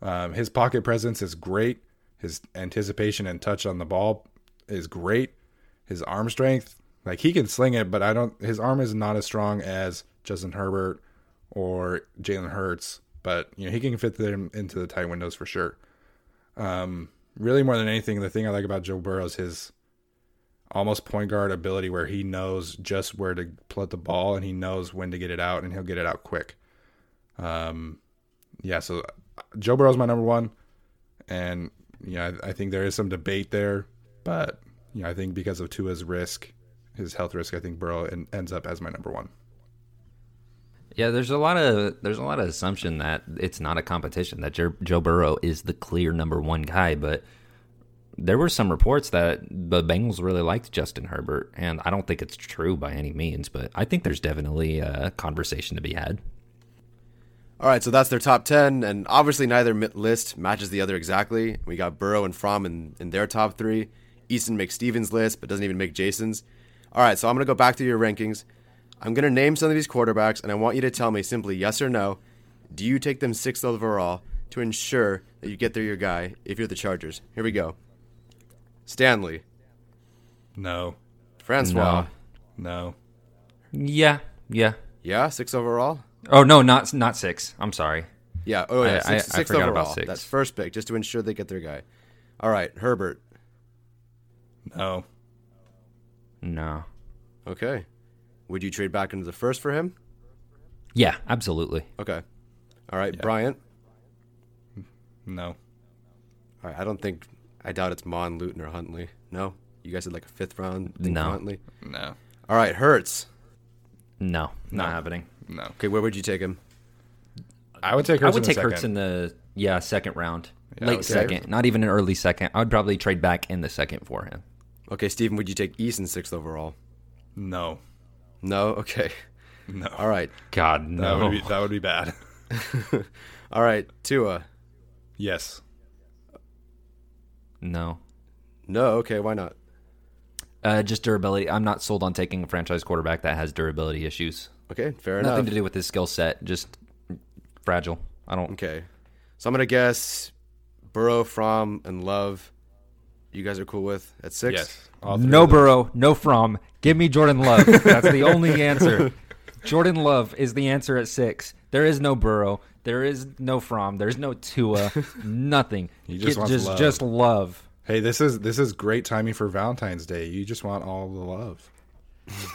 Um, his pocket presence is great. His anticipation and touch on the ball is great. His arm strength, like he can sling it, but I don't. His arm is not as strong as Justin Herbert or Jalen Hurts, but you know he can fit them into the tight windows for sure. Um, really, more than anything, the thing I like about Joe Burrow is his almost point guard ability, where he knows just where to put the ball and he knows when to get it out, and he'll get it out quick. Um, yeah, so Joe Burrow's my number one, and yeah, I, I think there is some debate there, but you know, I think because of Tua's risk, his health risk, I think Burrow en- ends up as my number one. Yeah, there's a lot of there's a lot of assumption that it's not a competition that Joe Burrow is the clear number one guy, but there were some reports that the Bengals really liked Justin Herbert, and I don't think it's true by any means, but I think there's definitely a conversation to be had. All right, so that's their top 10, and obviously neither list matches the other exactly. We got Burrow and Fromm in, in their top three. Eason makes Steven's list, but doesn't even make Jason's. All right, so I'm going to go back to your rankings. I'm going to name some of these quarterbacks, and I want you to tell me simply yes or no. Do you take them sixth overall to ensure that you get there your guy if you're the Chargers? Here we go. Stanley, No, Francois. no. Yeah, yeah. Yeah, six overall? Oh no, not not six. I'm sorry. Yeah. Oh, yeah. Uh, I- I- Six, I sixth forgot about overall. six. That's first pick, just to ensure they get their guy. All right, Herbert. No. No. Okay. Would you trade back into the first for him? Yeah, absolutely. Okay. All right, Bryant. No. All right, I don't think. I doubt it's Mond, Luton, or Huntley. No, you guys had like a fifth round thing No. Huntley. No. All right, Hurts. No, not happening. No. Okay, where would you take him? I would take I Hurts would in the take Hurts in the yeah second round, Yeah, late okay. second, not even an early second. I would probably trade back in the second for him. Okay, Steven, would you take Eason sixth overall? No. No. Okay. No. All right. God That no. would be that would be bad. All right, Tua. yes. No. No. Okay, why not? Uh, just durability. I'm not sold on taking a franchise quarterback that has durability issues. Okay, fair Nothing enough. Nothing to do with his skill set. Just fragile. I don't. Okay, so I'm gonna guess Burrow, Fromm, and Love. You guys are cool with at six? Yes. No of. Burrow, no Fromm. Give me Jordan Love. That's the only answer. Jordan Love is the answer at six. There is no Burrow. There is no Fromm. There's no Tua. Nothing. He just Get- wants just love. just love. Hey, this is this is great timing for Valentine's Day. You just want all the love.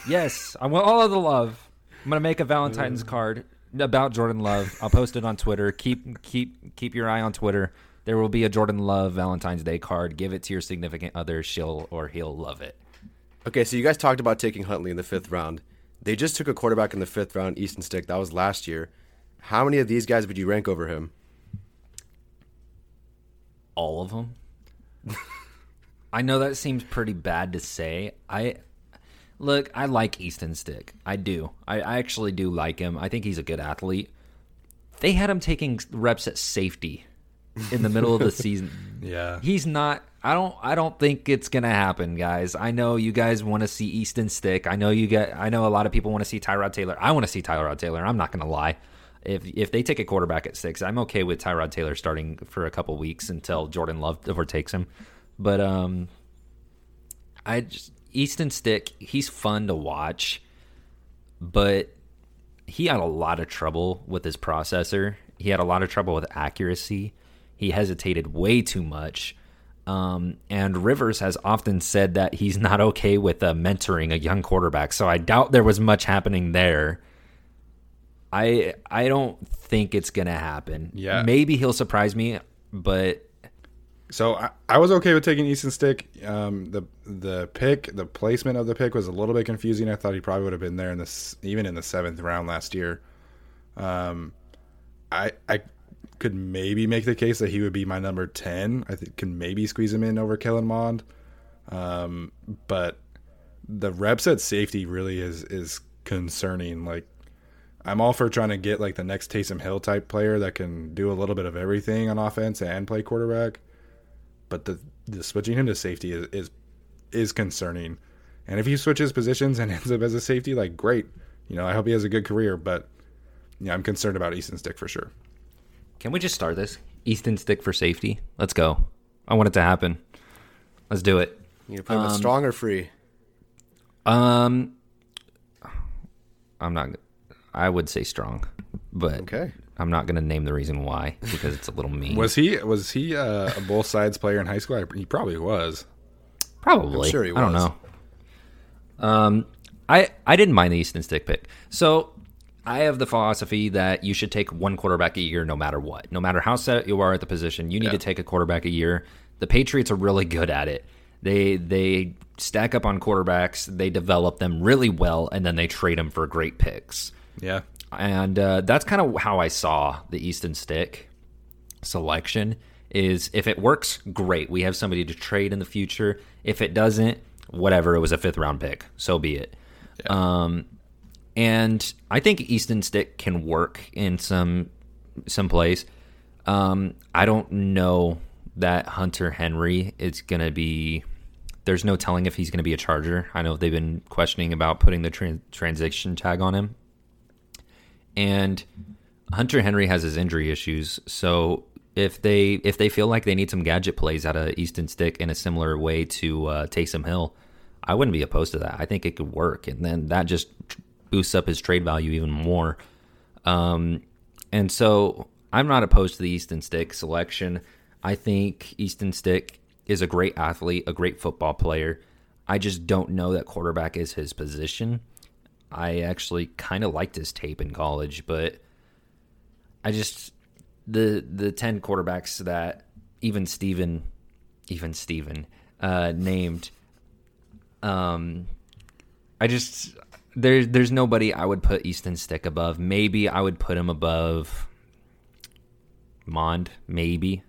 Yes, I want all of the love. I'm gonna make a Valentine's card about Jordan Love. I'll post it on Twitter. Keep keep keep your eye on Twitter. There will be a Jordan Love Valentine's Day card. Give it to your significant other. She'll or he'll love it. Okay, so you guys talked about taking Huntley in the fifth round. They just took a quarterback in the fifth round, Easton Stick. That was last year. How many of these guys would you rank over him? All of them. I know that seems pretty bad to say. I look. I like Easton Stick. I do. I, I actually do like him. I think he's a good athlete. They had him taking reps at safety in the middle of the season. Yeah. He's not I don't I don't think it's going to happen, guys. I know you guys want to see Easton Stick. I know you get I know a lot of people want to see Tyrod Taylor. I want to see Tyrod Taylor. I'm not going to lie. If if they take a quarterback at 6, I'm okay with Tyrod Taylor starting for a couple weeks until Jordan Love overtakes him. But um I just Easton Stick, he's fun to watch, but he had a lot of trouble with his processor. He had a lot of trouble with accuracy. He hesitated way too much. Um, and Rivers has often said that he's not okay with uh, mentoring a young quarterback. So I doubt there was much happening there. I I don't think it's gonna happen. Yeah. maybe he'll surprise me, but So I, I was okay with taking Easton Stick. Um, the the pick, the placement of the pick was a little bit confusing. I thought he probably would have been there in this, even in the seventh round last year. Um, I I could maybe make the case that he would be my number ten. I think can maybe squeeze him in over Kellen Mond. Um, but the reps at safety really is is concerning. Like I'm all for trying to get like the next Taysom Hill type player that can do a little bit of everything on offense and play quarterback. But the, the switching him to safety is, is is concerning. And if he switches positions and ends up as a safety, like great. You know, I hope he has a good career, but yeah, I'm concerned about Easton Stick for sure. can we just start this? Easton Stick for safety. Let's go. I want it to happen. Let's do it. You gonna play him with strong or free? Um, I'm not. I would say strong, but Okay. I'm not going to name the reason why because it's a little mean. Was he was he uh, a both sides player in high school? He probably was. Probably. I'm sure he I don't know. Um, I I didn't mind the Easton Stick pick. So I have the philosophy that you should take one quarterback a year, no matter what, no matter how set you are at the position. You need to take a quarterback a year. The Patriots are really good at it. They they stack up on quarterbacks. They develop them really well, and then they trade them for great picks. Yeah. and uh, that's kind of how I saw the Easton Stick selection. Is if it works, great. We have somebody to trade in the future. If it doesn't, whatever. It was a fifth round pick, so be it. Um, and I think Easton Stick can work in some some place. Um, I don't know that Hunter Henry is going to be. There's no telling if he's going to be a Charger. I know they've been questioning about putting the tran- transition tag on him and Hunter Henry has his injury issues. So if they if they feel like they need some gadget plays out of Easton Stick in a similar way to uh, Taysom Hill, I wouldn't be opposed to that. I think it could work, and then that just boosts up his trade value even more. Um, and so I'm not opposed to the Easton Stick selection. I think Easton Stick is a great athlete, a great football player. I just don't know that quarterback is his position. I actually kind of liked his tape in college, but I just the the ten quarterbacks that even Steven even Steven uh, named. Um, I just there there's nobody I would put Easton Stick above. Maybe I would put him above Mond, maybe.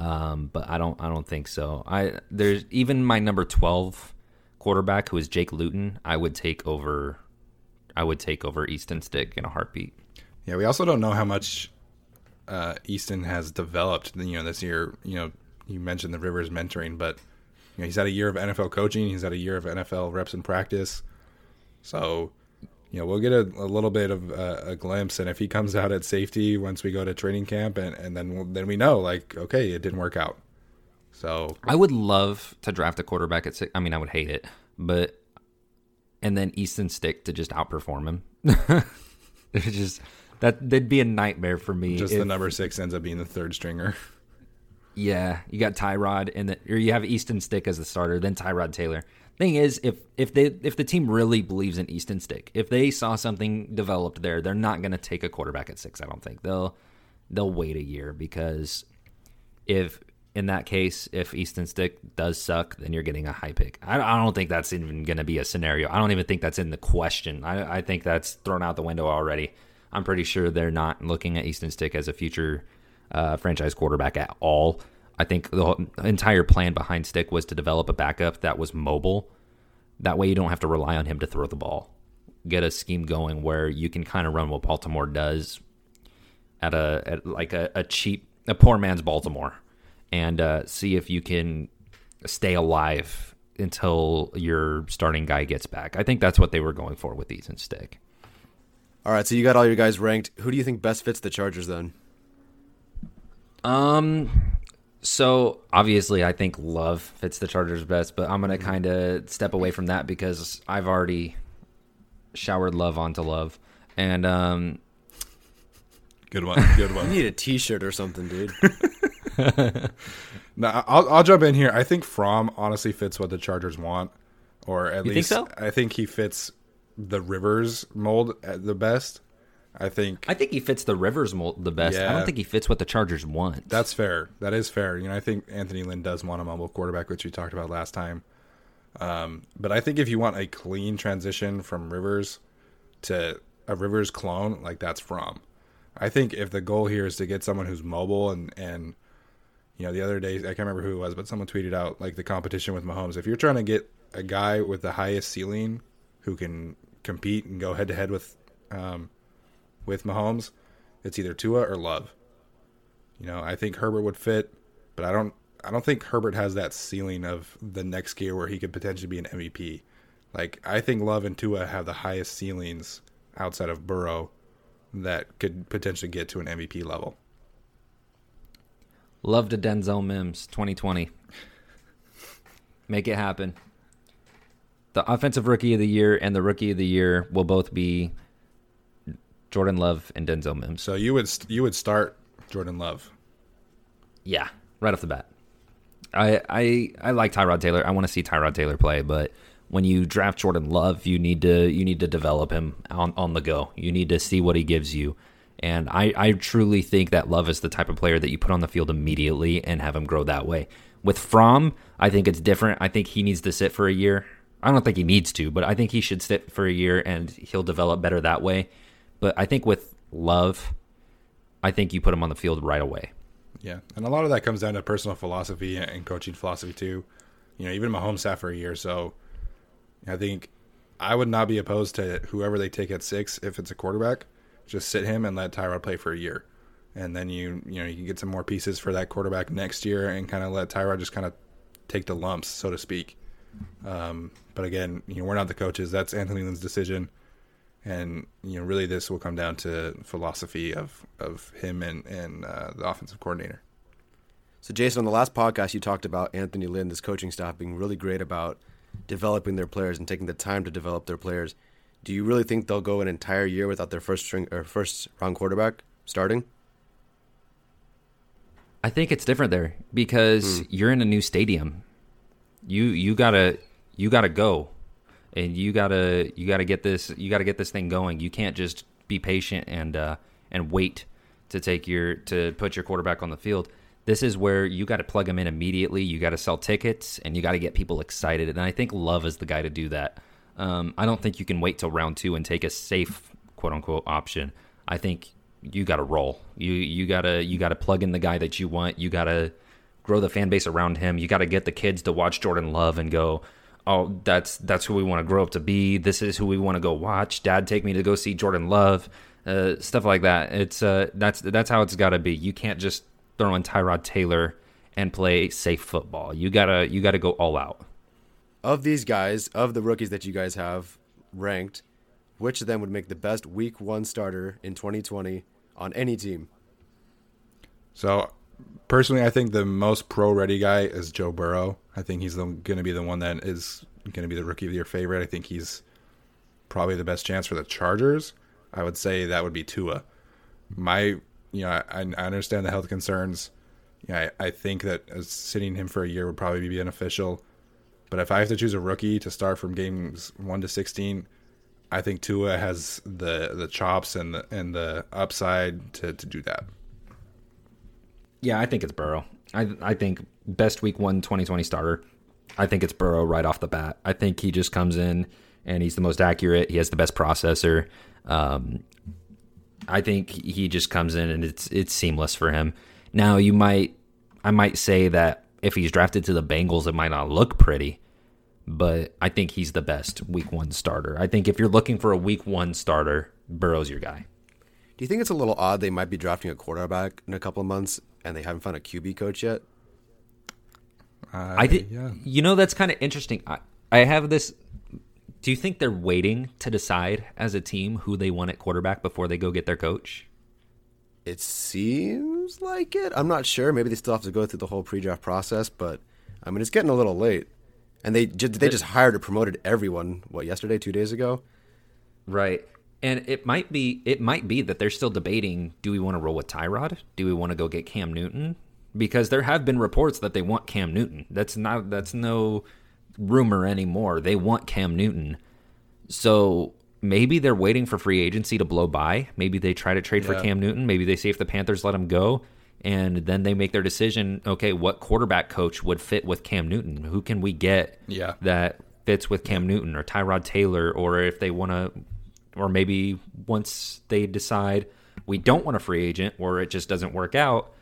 Um, but I don't I don't think so. I there's even my number twelve quarterback who is Jake Luton, I would take over I would take over Easton Stick in a heartbeat. Yeah, we also don't know how much uh, Easton has developed. You know, this year. You know, you mentioned the Rivers mentoring, but you know, he's had a year of NFL coaching. He's had a year of NFL reps in practice. So, you know, we'll get a, a little bit of uh, a glimpse. And if he comes out at safety once we go to training camp, and, and then we'll, then we know, like, okay, it didn't work out. So I would love to draft a quarterback at six. I mean, I would hate it, but and then Easton Stick to just outperform him. it's just that that'd be a nightmare for me. just if- the number six ends up being the third stringer. Yeah, you got Tyrod and the, or you have Easton Stick as the starter, then Tyrod Taylor. Thing is, if if they if the team really believes in Easton Stick, if they saw something developed there, they're not going to take a quarterback at six. I don't think they'll they'll wait a year because if in that case, if Easton Stick does suck, then you're getting a high pick. I, I don't think that's even going to be a scenario. I don't even think that's in the question. I, I think that's thrown out the window already. I'm pretty sure they're not looking at Easton Stick as a future uh, franchise quarterback at all. I think the entire plan behind Stick was to develop a backup that was mobile. That way, you don't have to rely on him to throw the ball. Get a scheme going where you can kind of run what Baltimore does at a at like a, a cheap, a poor man's Baltimore, and uh, see if you can stay alive until your starting guy gets back. I think that's what they were going for with Easton Stick. All right, so you got all your guys ranked. Who do you think best fits the Chargers then? Um, so obviously, I think Love fits the Chargers best, but I'm gonna kind of step away from that because I've already showered Love onto Love, and um, Good one. Good one. You one. need a T-shirt or something, dude. now, I'll, I'll jump in here. I think Fromm honestly fits what the Chargers want, or at You think least so? I think he fits the Rivers mold at the best. I think I think he fits the Rivers mold the best. I don't think he fits what the Chargers want. That's fair. That is fair. You know, I think Anthony Lynn does want a mobile quarterback, which we talked about last time. Um, but I think if you want a clean transition Fromm Rivers to a Rivers clone, like that's from. I think if the goal here is to get someone who's mobile and and you know the other day I can't remember who it was, but someone tweeted out like the competition with Mahomes. If you're trying to get a guy with the highest ceiling who can compete and go head to head with um, with Mahomes, it's either Tua or Love. You know, I think Herbert would fit, but I don't I don't think Herbert has that ceiling of the next gear where he could potentially be an MVP. Like I think Love and Tua have the highest ceilings outside of Burrow that could potentially get to an MVP level. Love to Denzel Mims 2020. Make it happen. The offensive rookie of the year and the rookie of the year will both be Jordan Love and Denzel Mims. So you would st- you would start Jordan Love. Yeah, right off the bat. I I I like Tyrod Taylor. I want to see Tyrod Taylor play, but when you draft Jordan Love, you need to you need to develop him on on the go. You need to see what he gives you. And I, I truly think that Love is the type of player that you put on the field immediately and have him grow that way. With Fromm, I think it's different. I think he needs to sit for a year. I don't think he needs to, but I think he should sit for a year and he'll develop better that way. But I think with Love, I think you put him on the field right away. Yeah, and a lot of that comes down to personal philosophy and coaching philosophy too. You know, even Mahomes sat for a year, so I think I would not be opposed to whoever they take at six if it's a quarterback. Just sit him and let Tyrod play for a year, and then you you know you can get some more pieces for that quarterback next year and kind of let Tyrod just kind of take the lumps, so to speak. Um, but again, you know, we're not the coaches. That's Anthony Lynn's decision, and you know, really, this will come down to philosophy of of him and and uh, the offensive coordinator. So, Jason, on the last podcast, you talked about Anthony Lynn, this coaching staff, being really great about developing their players and taking the time to develop their players. Do you really think they'll go an entire year without their first string or first round quarterback starting? I think it's different there because you're in a new stadium. You you gotta you gotta go, and you gotta you gotta get this you gotta get this thing going. You can't just be patient and uh, and wait to take your to put your quarterback on the field. This is where you got to plug them in immediately. You got to sell tickets and you got to get people excited. And I think Love is the guy to do that. Um, I don't think you can wait till round two and take a safe quote unquote option. I think you got to roll. You you gotta you gotta plug in the guy that you want. You gotta grow the fan base around him. You got to get the kids to watch Jordan Love and go, oh, that's that's who we want to grow up to be. This is who we want to go watch. Dad, take me to go see Jordan Love. Uh, stuff like that. It's uh, that's that's how it's got to be. You can't just throw in Tyrod Taylor and play safe football. You gotta you gotta go all out. Of these guys, of the rookies that you guys have ranked, which of them would make the best week one starter in 2020 on any team? So, personally, I think the most pro ready guy is Joe Burrow. I think he's going to be the one that is going to be the rookie of the year favorite. I think he's probably the best chance for the Chargers. I would say that would be Tua. My, you know, I, I understand the health concerns. yeah, I, I think that uh, sitting him for a year would probably be beneficial. But if I have to choose a rookie to start from games one to sixteen, I think Tua has the the chops and the and the upside to, to do that. Yeah, I think it's Burrow. I I think best week one 2020 starter. I think it's Burrow right off the bat. I think he just comes in and he's the most accurate. He has the best processor. Um, I think he just comes in and it's it's seamless for him. Now you might I might say that if he's drafted to the Bengals, it might not look pretty, but I think he's the best week one starter. I think if you're looking for a week one starter, Burrow's your guy. Do you think it's a little odd they might be drafting a quarterback in a couple of months and they haven't found a QB coach yet? Uh, I did. Yeah. You know, that's kind of interesting. I, I have this. Do you think they're waiting to decide as a team who they want at quarterback before they go get their coach? It seems like it. I'm not sure. Maybe they still have to go through the whole pre-draft process, but I mean, it's getting a little late. And they ju- they just hired or promoted everyone. What yesterday, two days ago? Right. And it might be it might be that they're still debating do we want to roll with Tyrod? Do we want to go get Cam Newton? Because there have been reports that they want Cam Newton. That's not that's no rumor anymore. They want Cam Newton. So maybe they're waiting for free agency to blow by. Maybe they try to trade for Cam Newton. Maybe they see if the Panthers let him go and then they make their decision, okay, what quarterback coach would fit with Cam Newton? Who can we get Yeah. that fits with Cam Newton or Tyrod Taylor, or if they want to, or maybe once they decide we don't want a free agent or it just doesn't work out,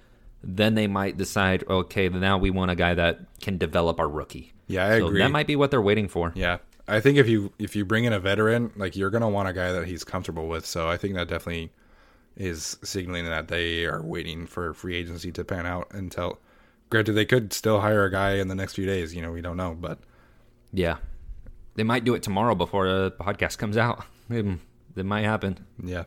then they might decide, okay, now we want a guy that can develop our rookie. Yeah, I so agree. That might be what they're waiting for. Yeah, I think if you if you bring in a veteran, like you're gonna want a guy that he's comfortable with. So I think that definitely is signaling that they are waiting for free agency to pan out until. Granted, they could still hire a guy in the next few days. You know, we don't know, but Yeah. They might do it tomorrow before the podcast comes out. It, it might happen. yeah.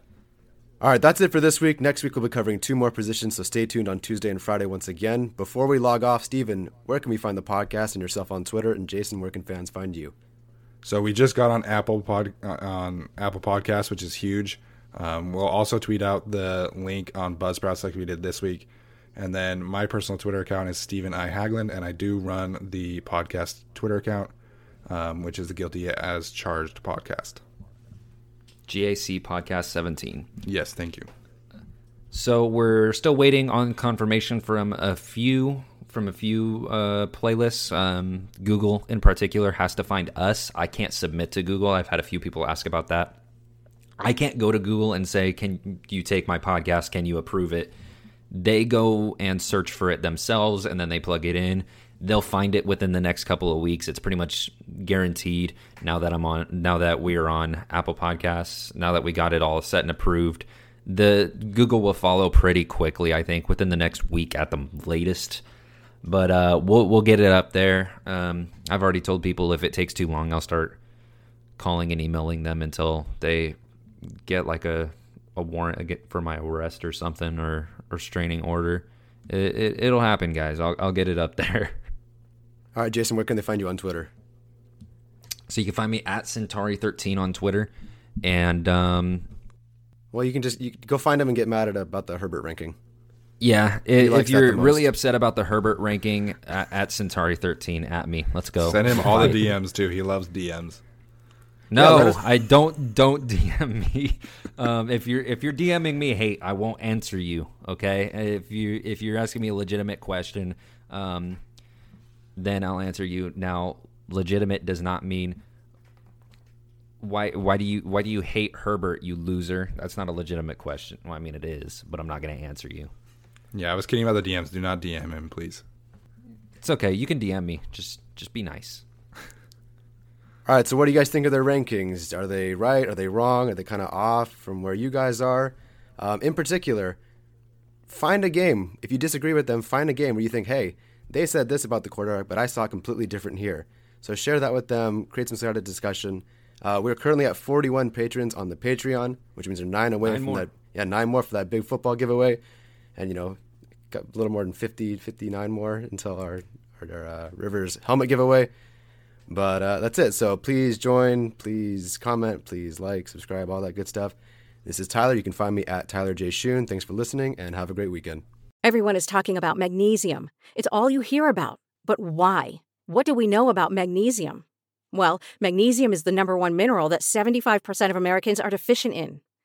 All right, that's it for this week. Next week we'll be covering two more positions, so stay tuned on Tuesday and Friday once again. Before we log off, Steven, where can we find the podcast and yourself on Twitter? And Jason, where can fans find you? So we just got on Apple Pod uh, on Apple Podcasts, which is huge. Um, we'll also tweet out the link on Buzzsprouts like we did this week. And then my personal Twitter account is Stephen I Hagland, and I do run the podcast Twitter account, um, which is the Guilty as Charged podcast. GAC Podcast 17. Yes, thank you. So we're still waiting on confirmation from a few from a few uh, playlists. Um, Google, in particular, has to find us. I can't submit to Google. I've had a few people ask about that. I can't go to Google and say, "Can you take my podcast? Can you approve it?" They go and search for it themselves, and then they plug it in. They'll find it within the next couple of weeks. It's pretty much guaranteed. Now that I'm on, now that we're on Apple Podcasts, now that we got it all set and approved, the Google will follow pretty quickly. I think within the next week at the latest. But uh, we'll we'll get it up there. Um, I've already told people if it takes too long, I'll start calling and emailing them until they get like a a warrant for my arrest or something or or restraining order. It, it, it'll happen, guys. I'll I'll get it up there. All right, Jason, where can they find you on Twitter? So you can find me at Centauri13 on Twitter, and um, Well, you can just you go find them and get mad at about the Herbert ranking. Yeah, i- likes if you're really upset about the Herbert ranking, at, at Centauri13 at me. Let's go. Send him all the DMs too. He loves DMs. No, let us- I don't. Don't DM me. Um, if you're if you're DMing me hate, I won't answer you. Okay. If you if you're asking me a legitimate question, um, then I'll answer you. Now, legitimate does not mean why why do you why do you hate Herbert, you loser? That's not a legitimate question. Well, I mean it is, but I'm not going to answer you. Yeah, I was kidding about the DMs. Do not DM him, please. It's okay. You can DM me. Just just be nice. All right, so what do you guys think of their rankings? Are they right? Are they wrong? Are they kind of off from where you guys are? Um, in particular, find a game. If you disagree with them, find a game where you think, hey, they said this about the quarterback, but I saw completely different here. So share that with them, create some sort of discussion. Uh, we're currently at 41 patrons on the Patreon, which means they're nine away Nine from more. that. Yeah, nine more for that big football giveaway. And, you know, got a little more than 50, 59 more until our, our, our uh, Rivers helmet giveaway. But uh, that's it. So please join, please comment, please like, subscribe, all that good stuff. This is Tyler. You can find me at Tyler J. Shoon. Thanks for listening and have a great weekend. Everyone is talking about magnesium. It's all you hear about. But why? What do we know about magnesium? Well, magnesium is the number one mineral that 75% of Americans are deficient in.